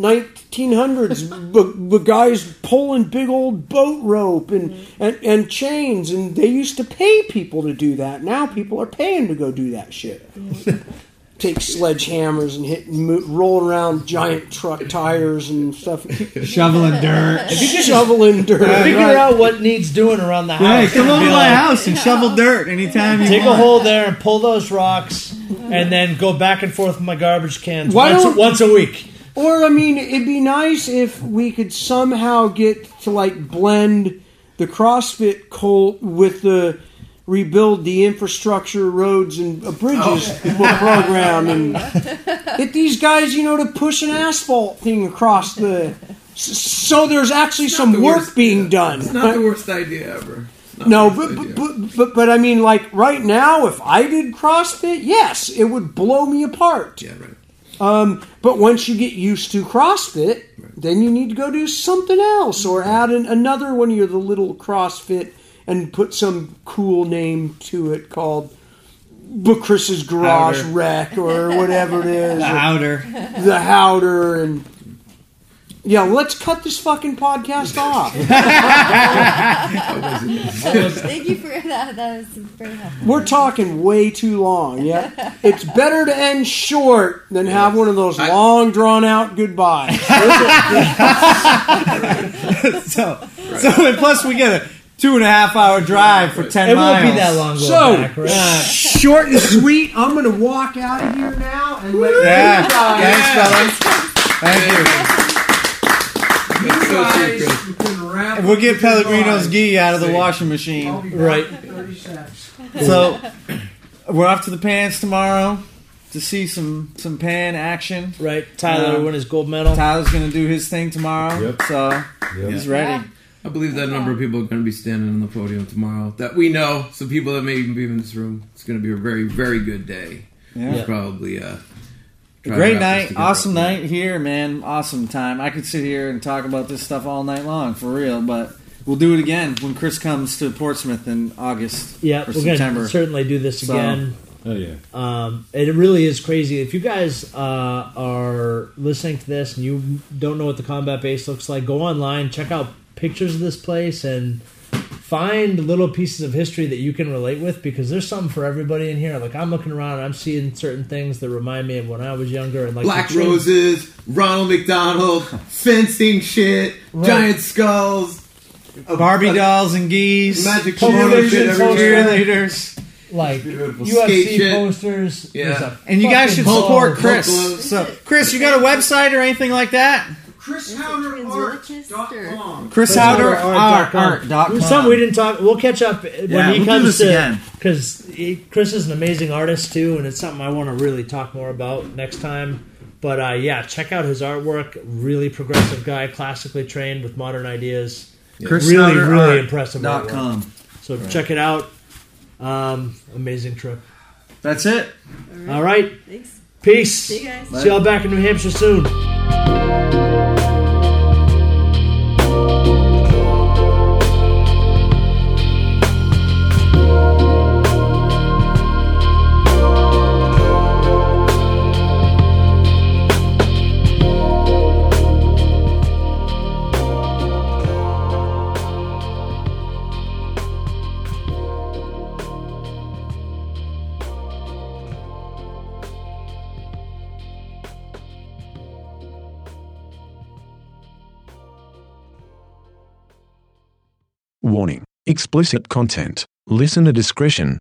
1900s, the guys pulling big old boat rope and, and and chains, and they used to pay people to do that. Now people are paying to go do that shit. Take sledgehammers and hit, mo- roll around giant truck tires and stuff. Shoveling dirt. shoveling dirt. Figure right? out what needs doing around the house. Hey, come over to my like, house and shovel dirt anytime you Take a hole there and pull those rocks, and then go back and forth with my garbage cans Why once, don't- once a week. Or I mean, it'd be nice if we could somehow get to like blend the CrossFit cult with the rebuild the infrastructure, roads and uh, bridges program, and (laughs) get these guys, you know, to push an asphalt thing across the. So there's actually some the work worst- being done. It's not the worst idea ever. Not No, but but, but but but I mean, like right now, if I did CrossFit, yes, it would blow me apart. yeah, right. Um, but once you get used to CrossFit, then you need to go do something else or add an, another one of your the little CrossFit and put some cool name to it called but Chris's Garage Haueter. Wreck or whatever it is, The or outer. the Haueter, and yeah, let's cut this fucking podcast off. (laughs) (laughs) Thank you for that. That was very helpful. We're talking way too long. Yeah, (laughs) it's better to end short than have one of those I- long, drawn out goodbyes. so, so and plus we get a two and a half hour drive for ten It miles. won't be that long going So back, right? short and sweet. I'm gonna walk out of here now and let Yeah. you guys. Thanks, fellas. Thank you. You guys can wrap We'll get Pellegrino's lives. gi out of the washing machine. Right. 30 seconds. So we're off to the pans tomorrow to see some some pan action. Right, Tyler Um, won his gold medal. Tyler's gonna do his thing tomorrow, Yep. so Yep. he's ready. I believe that a number of people are going to be standing on the podium tomorrow that we know. Some people that may even be in this room. It's going to be a very, very good day. Yeah. We'll probably uh, try Great night, awesome night here, man. Awesome time. I could sit here and talk about this stuff all night long, for real. But we'll do it again when Chris comes to Portsmouth in August. Yeah, or we're going to certainly do this So- again. Oh yeah. Um, it really is crazy. If you guys uh, are listening to this and you don't know what the combat base looks like, go online, check out pictures of this place, and find little pieces of history that you can relate with because there's something for everybody in here. Like I'm looking around, and I'm seeing certain things that remind me of when I was younger, and like Black the roses, Ronald McDonald, fencing shit, Right. giant skulls, Barbie dolls and geese, magic Television kimono shit poster. everywhere. cheerleaders. like UFC shit. posters. Yeah. And you guys should support. Chris. So, Chris, you got a website or anything like that? ChrisHaueterArt.com. Chris Haueter Art Art dot There's. Something we didn't talk. We'll catch up when Yeah, he we'll do comes this to again. because Chris is an amazing artist too, and it's something I want to really talk more about next time. But uh, yeah, check out his artwork. Really progressive guy, classically trained with modern ideas. Chris really, Haueter really Art impressive dot com. So check it out. Um, amazing trip. That's it. All right, Thanks. peace. See you guys. See y'all back in New Hampshire soon. Warning. Explicit content. Listener discretion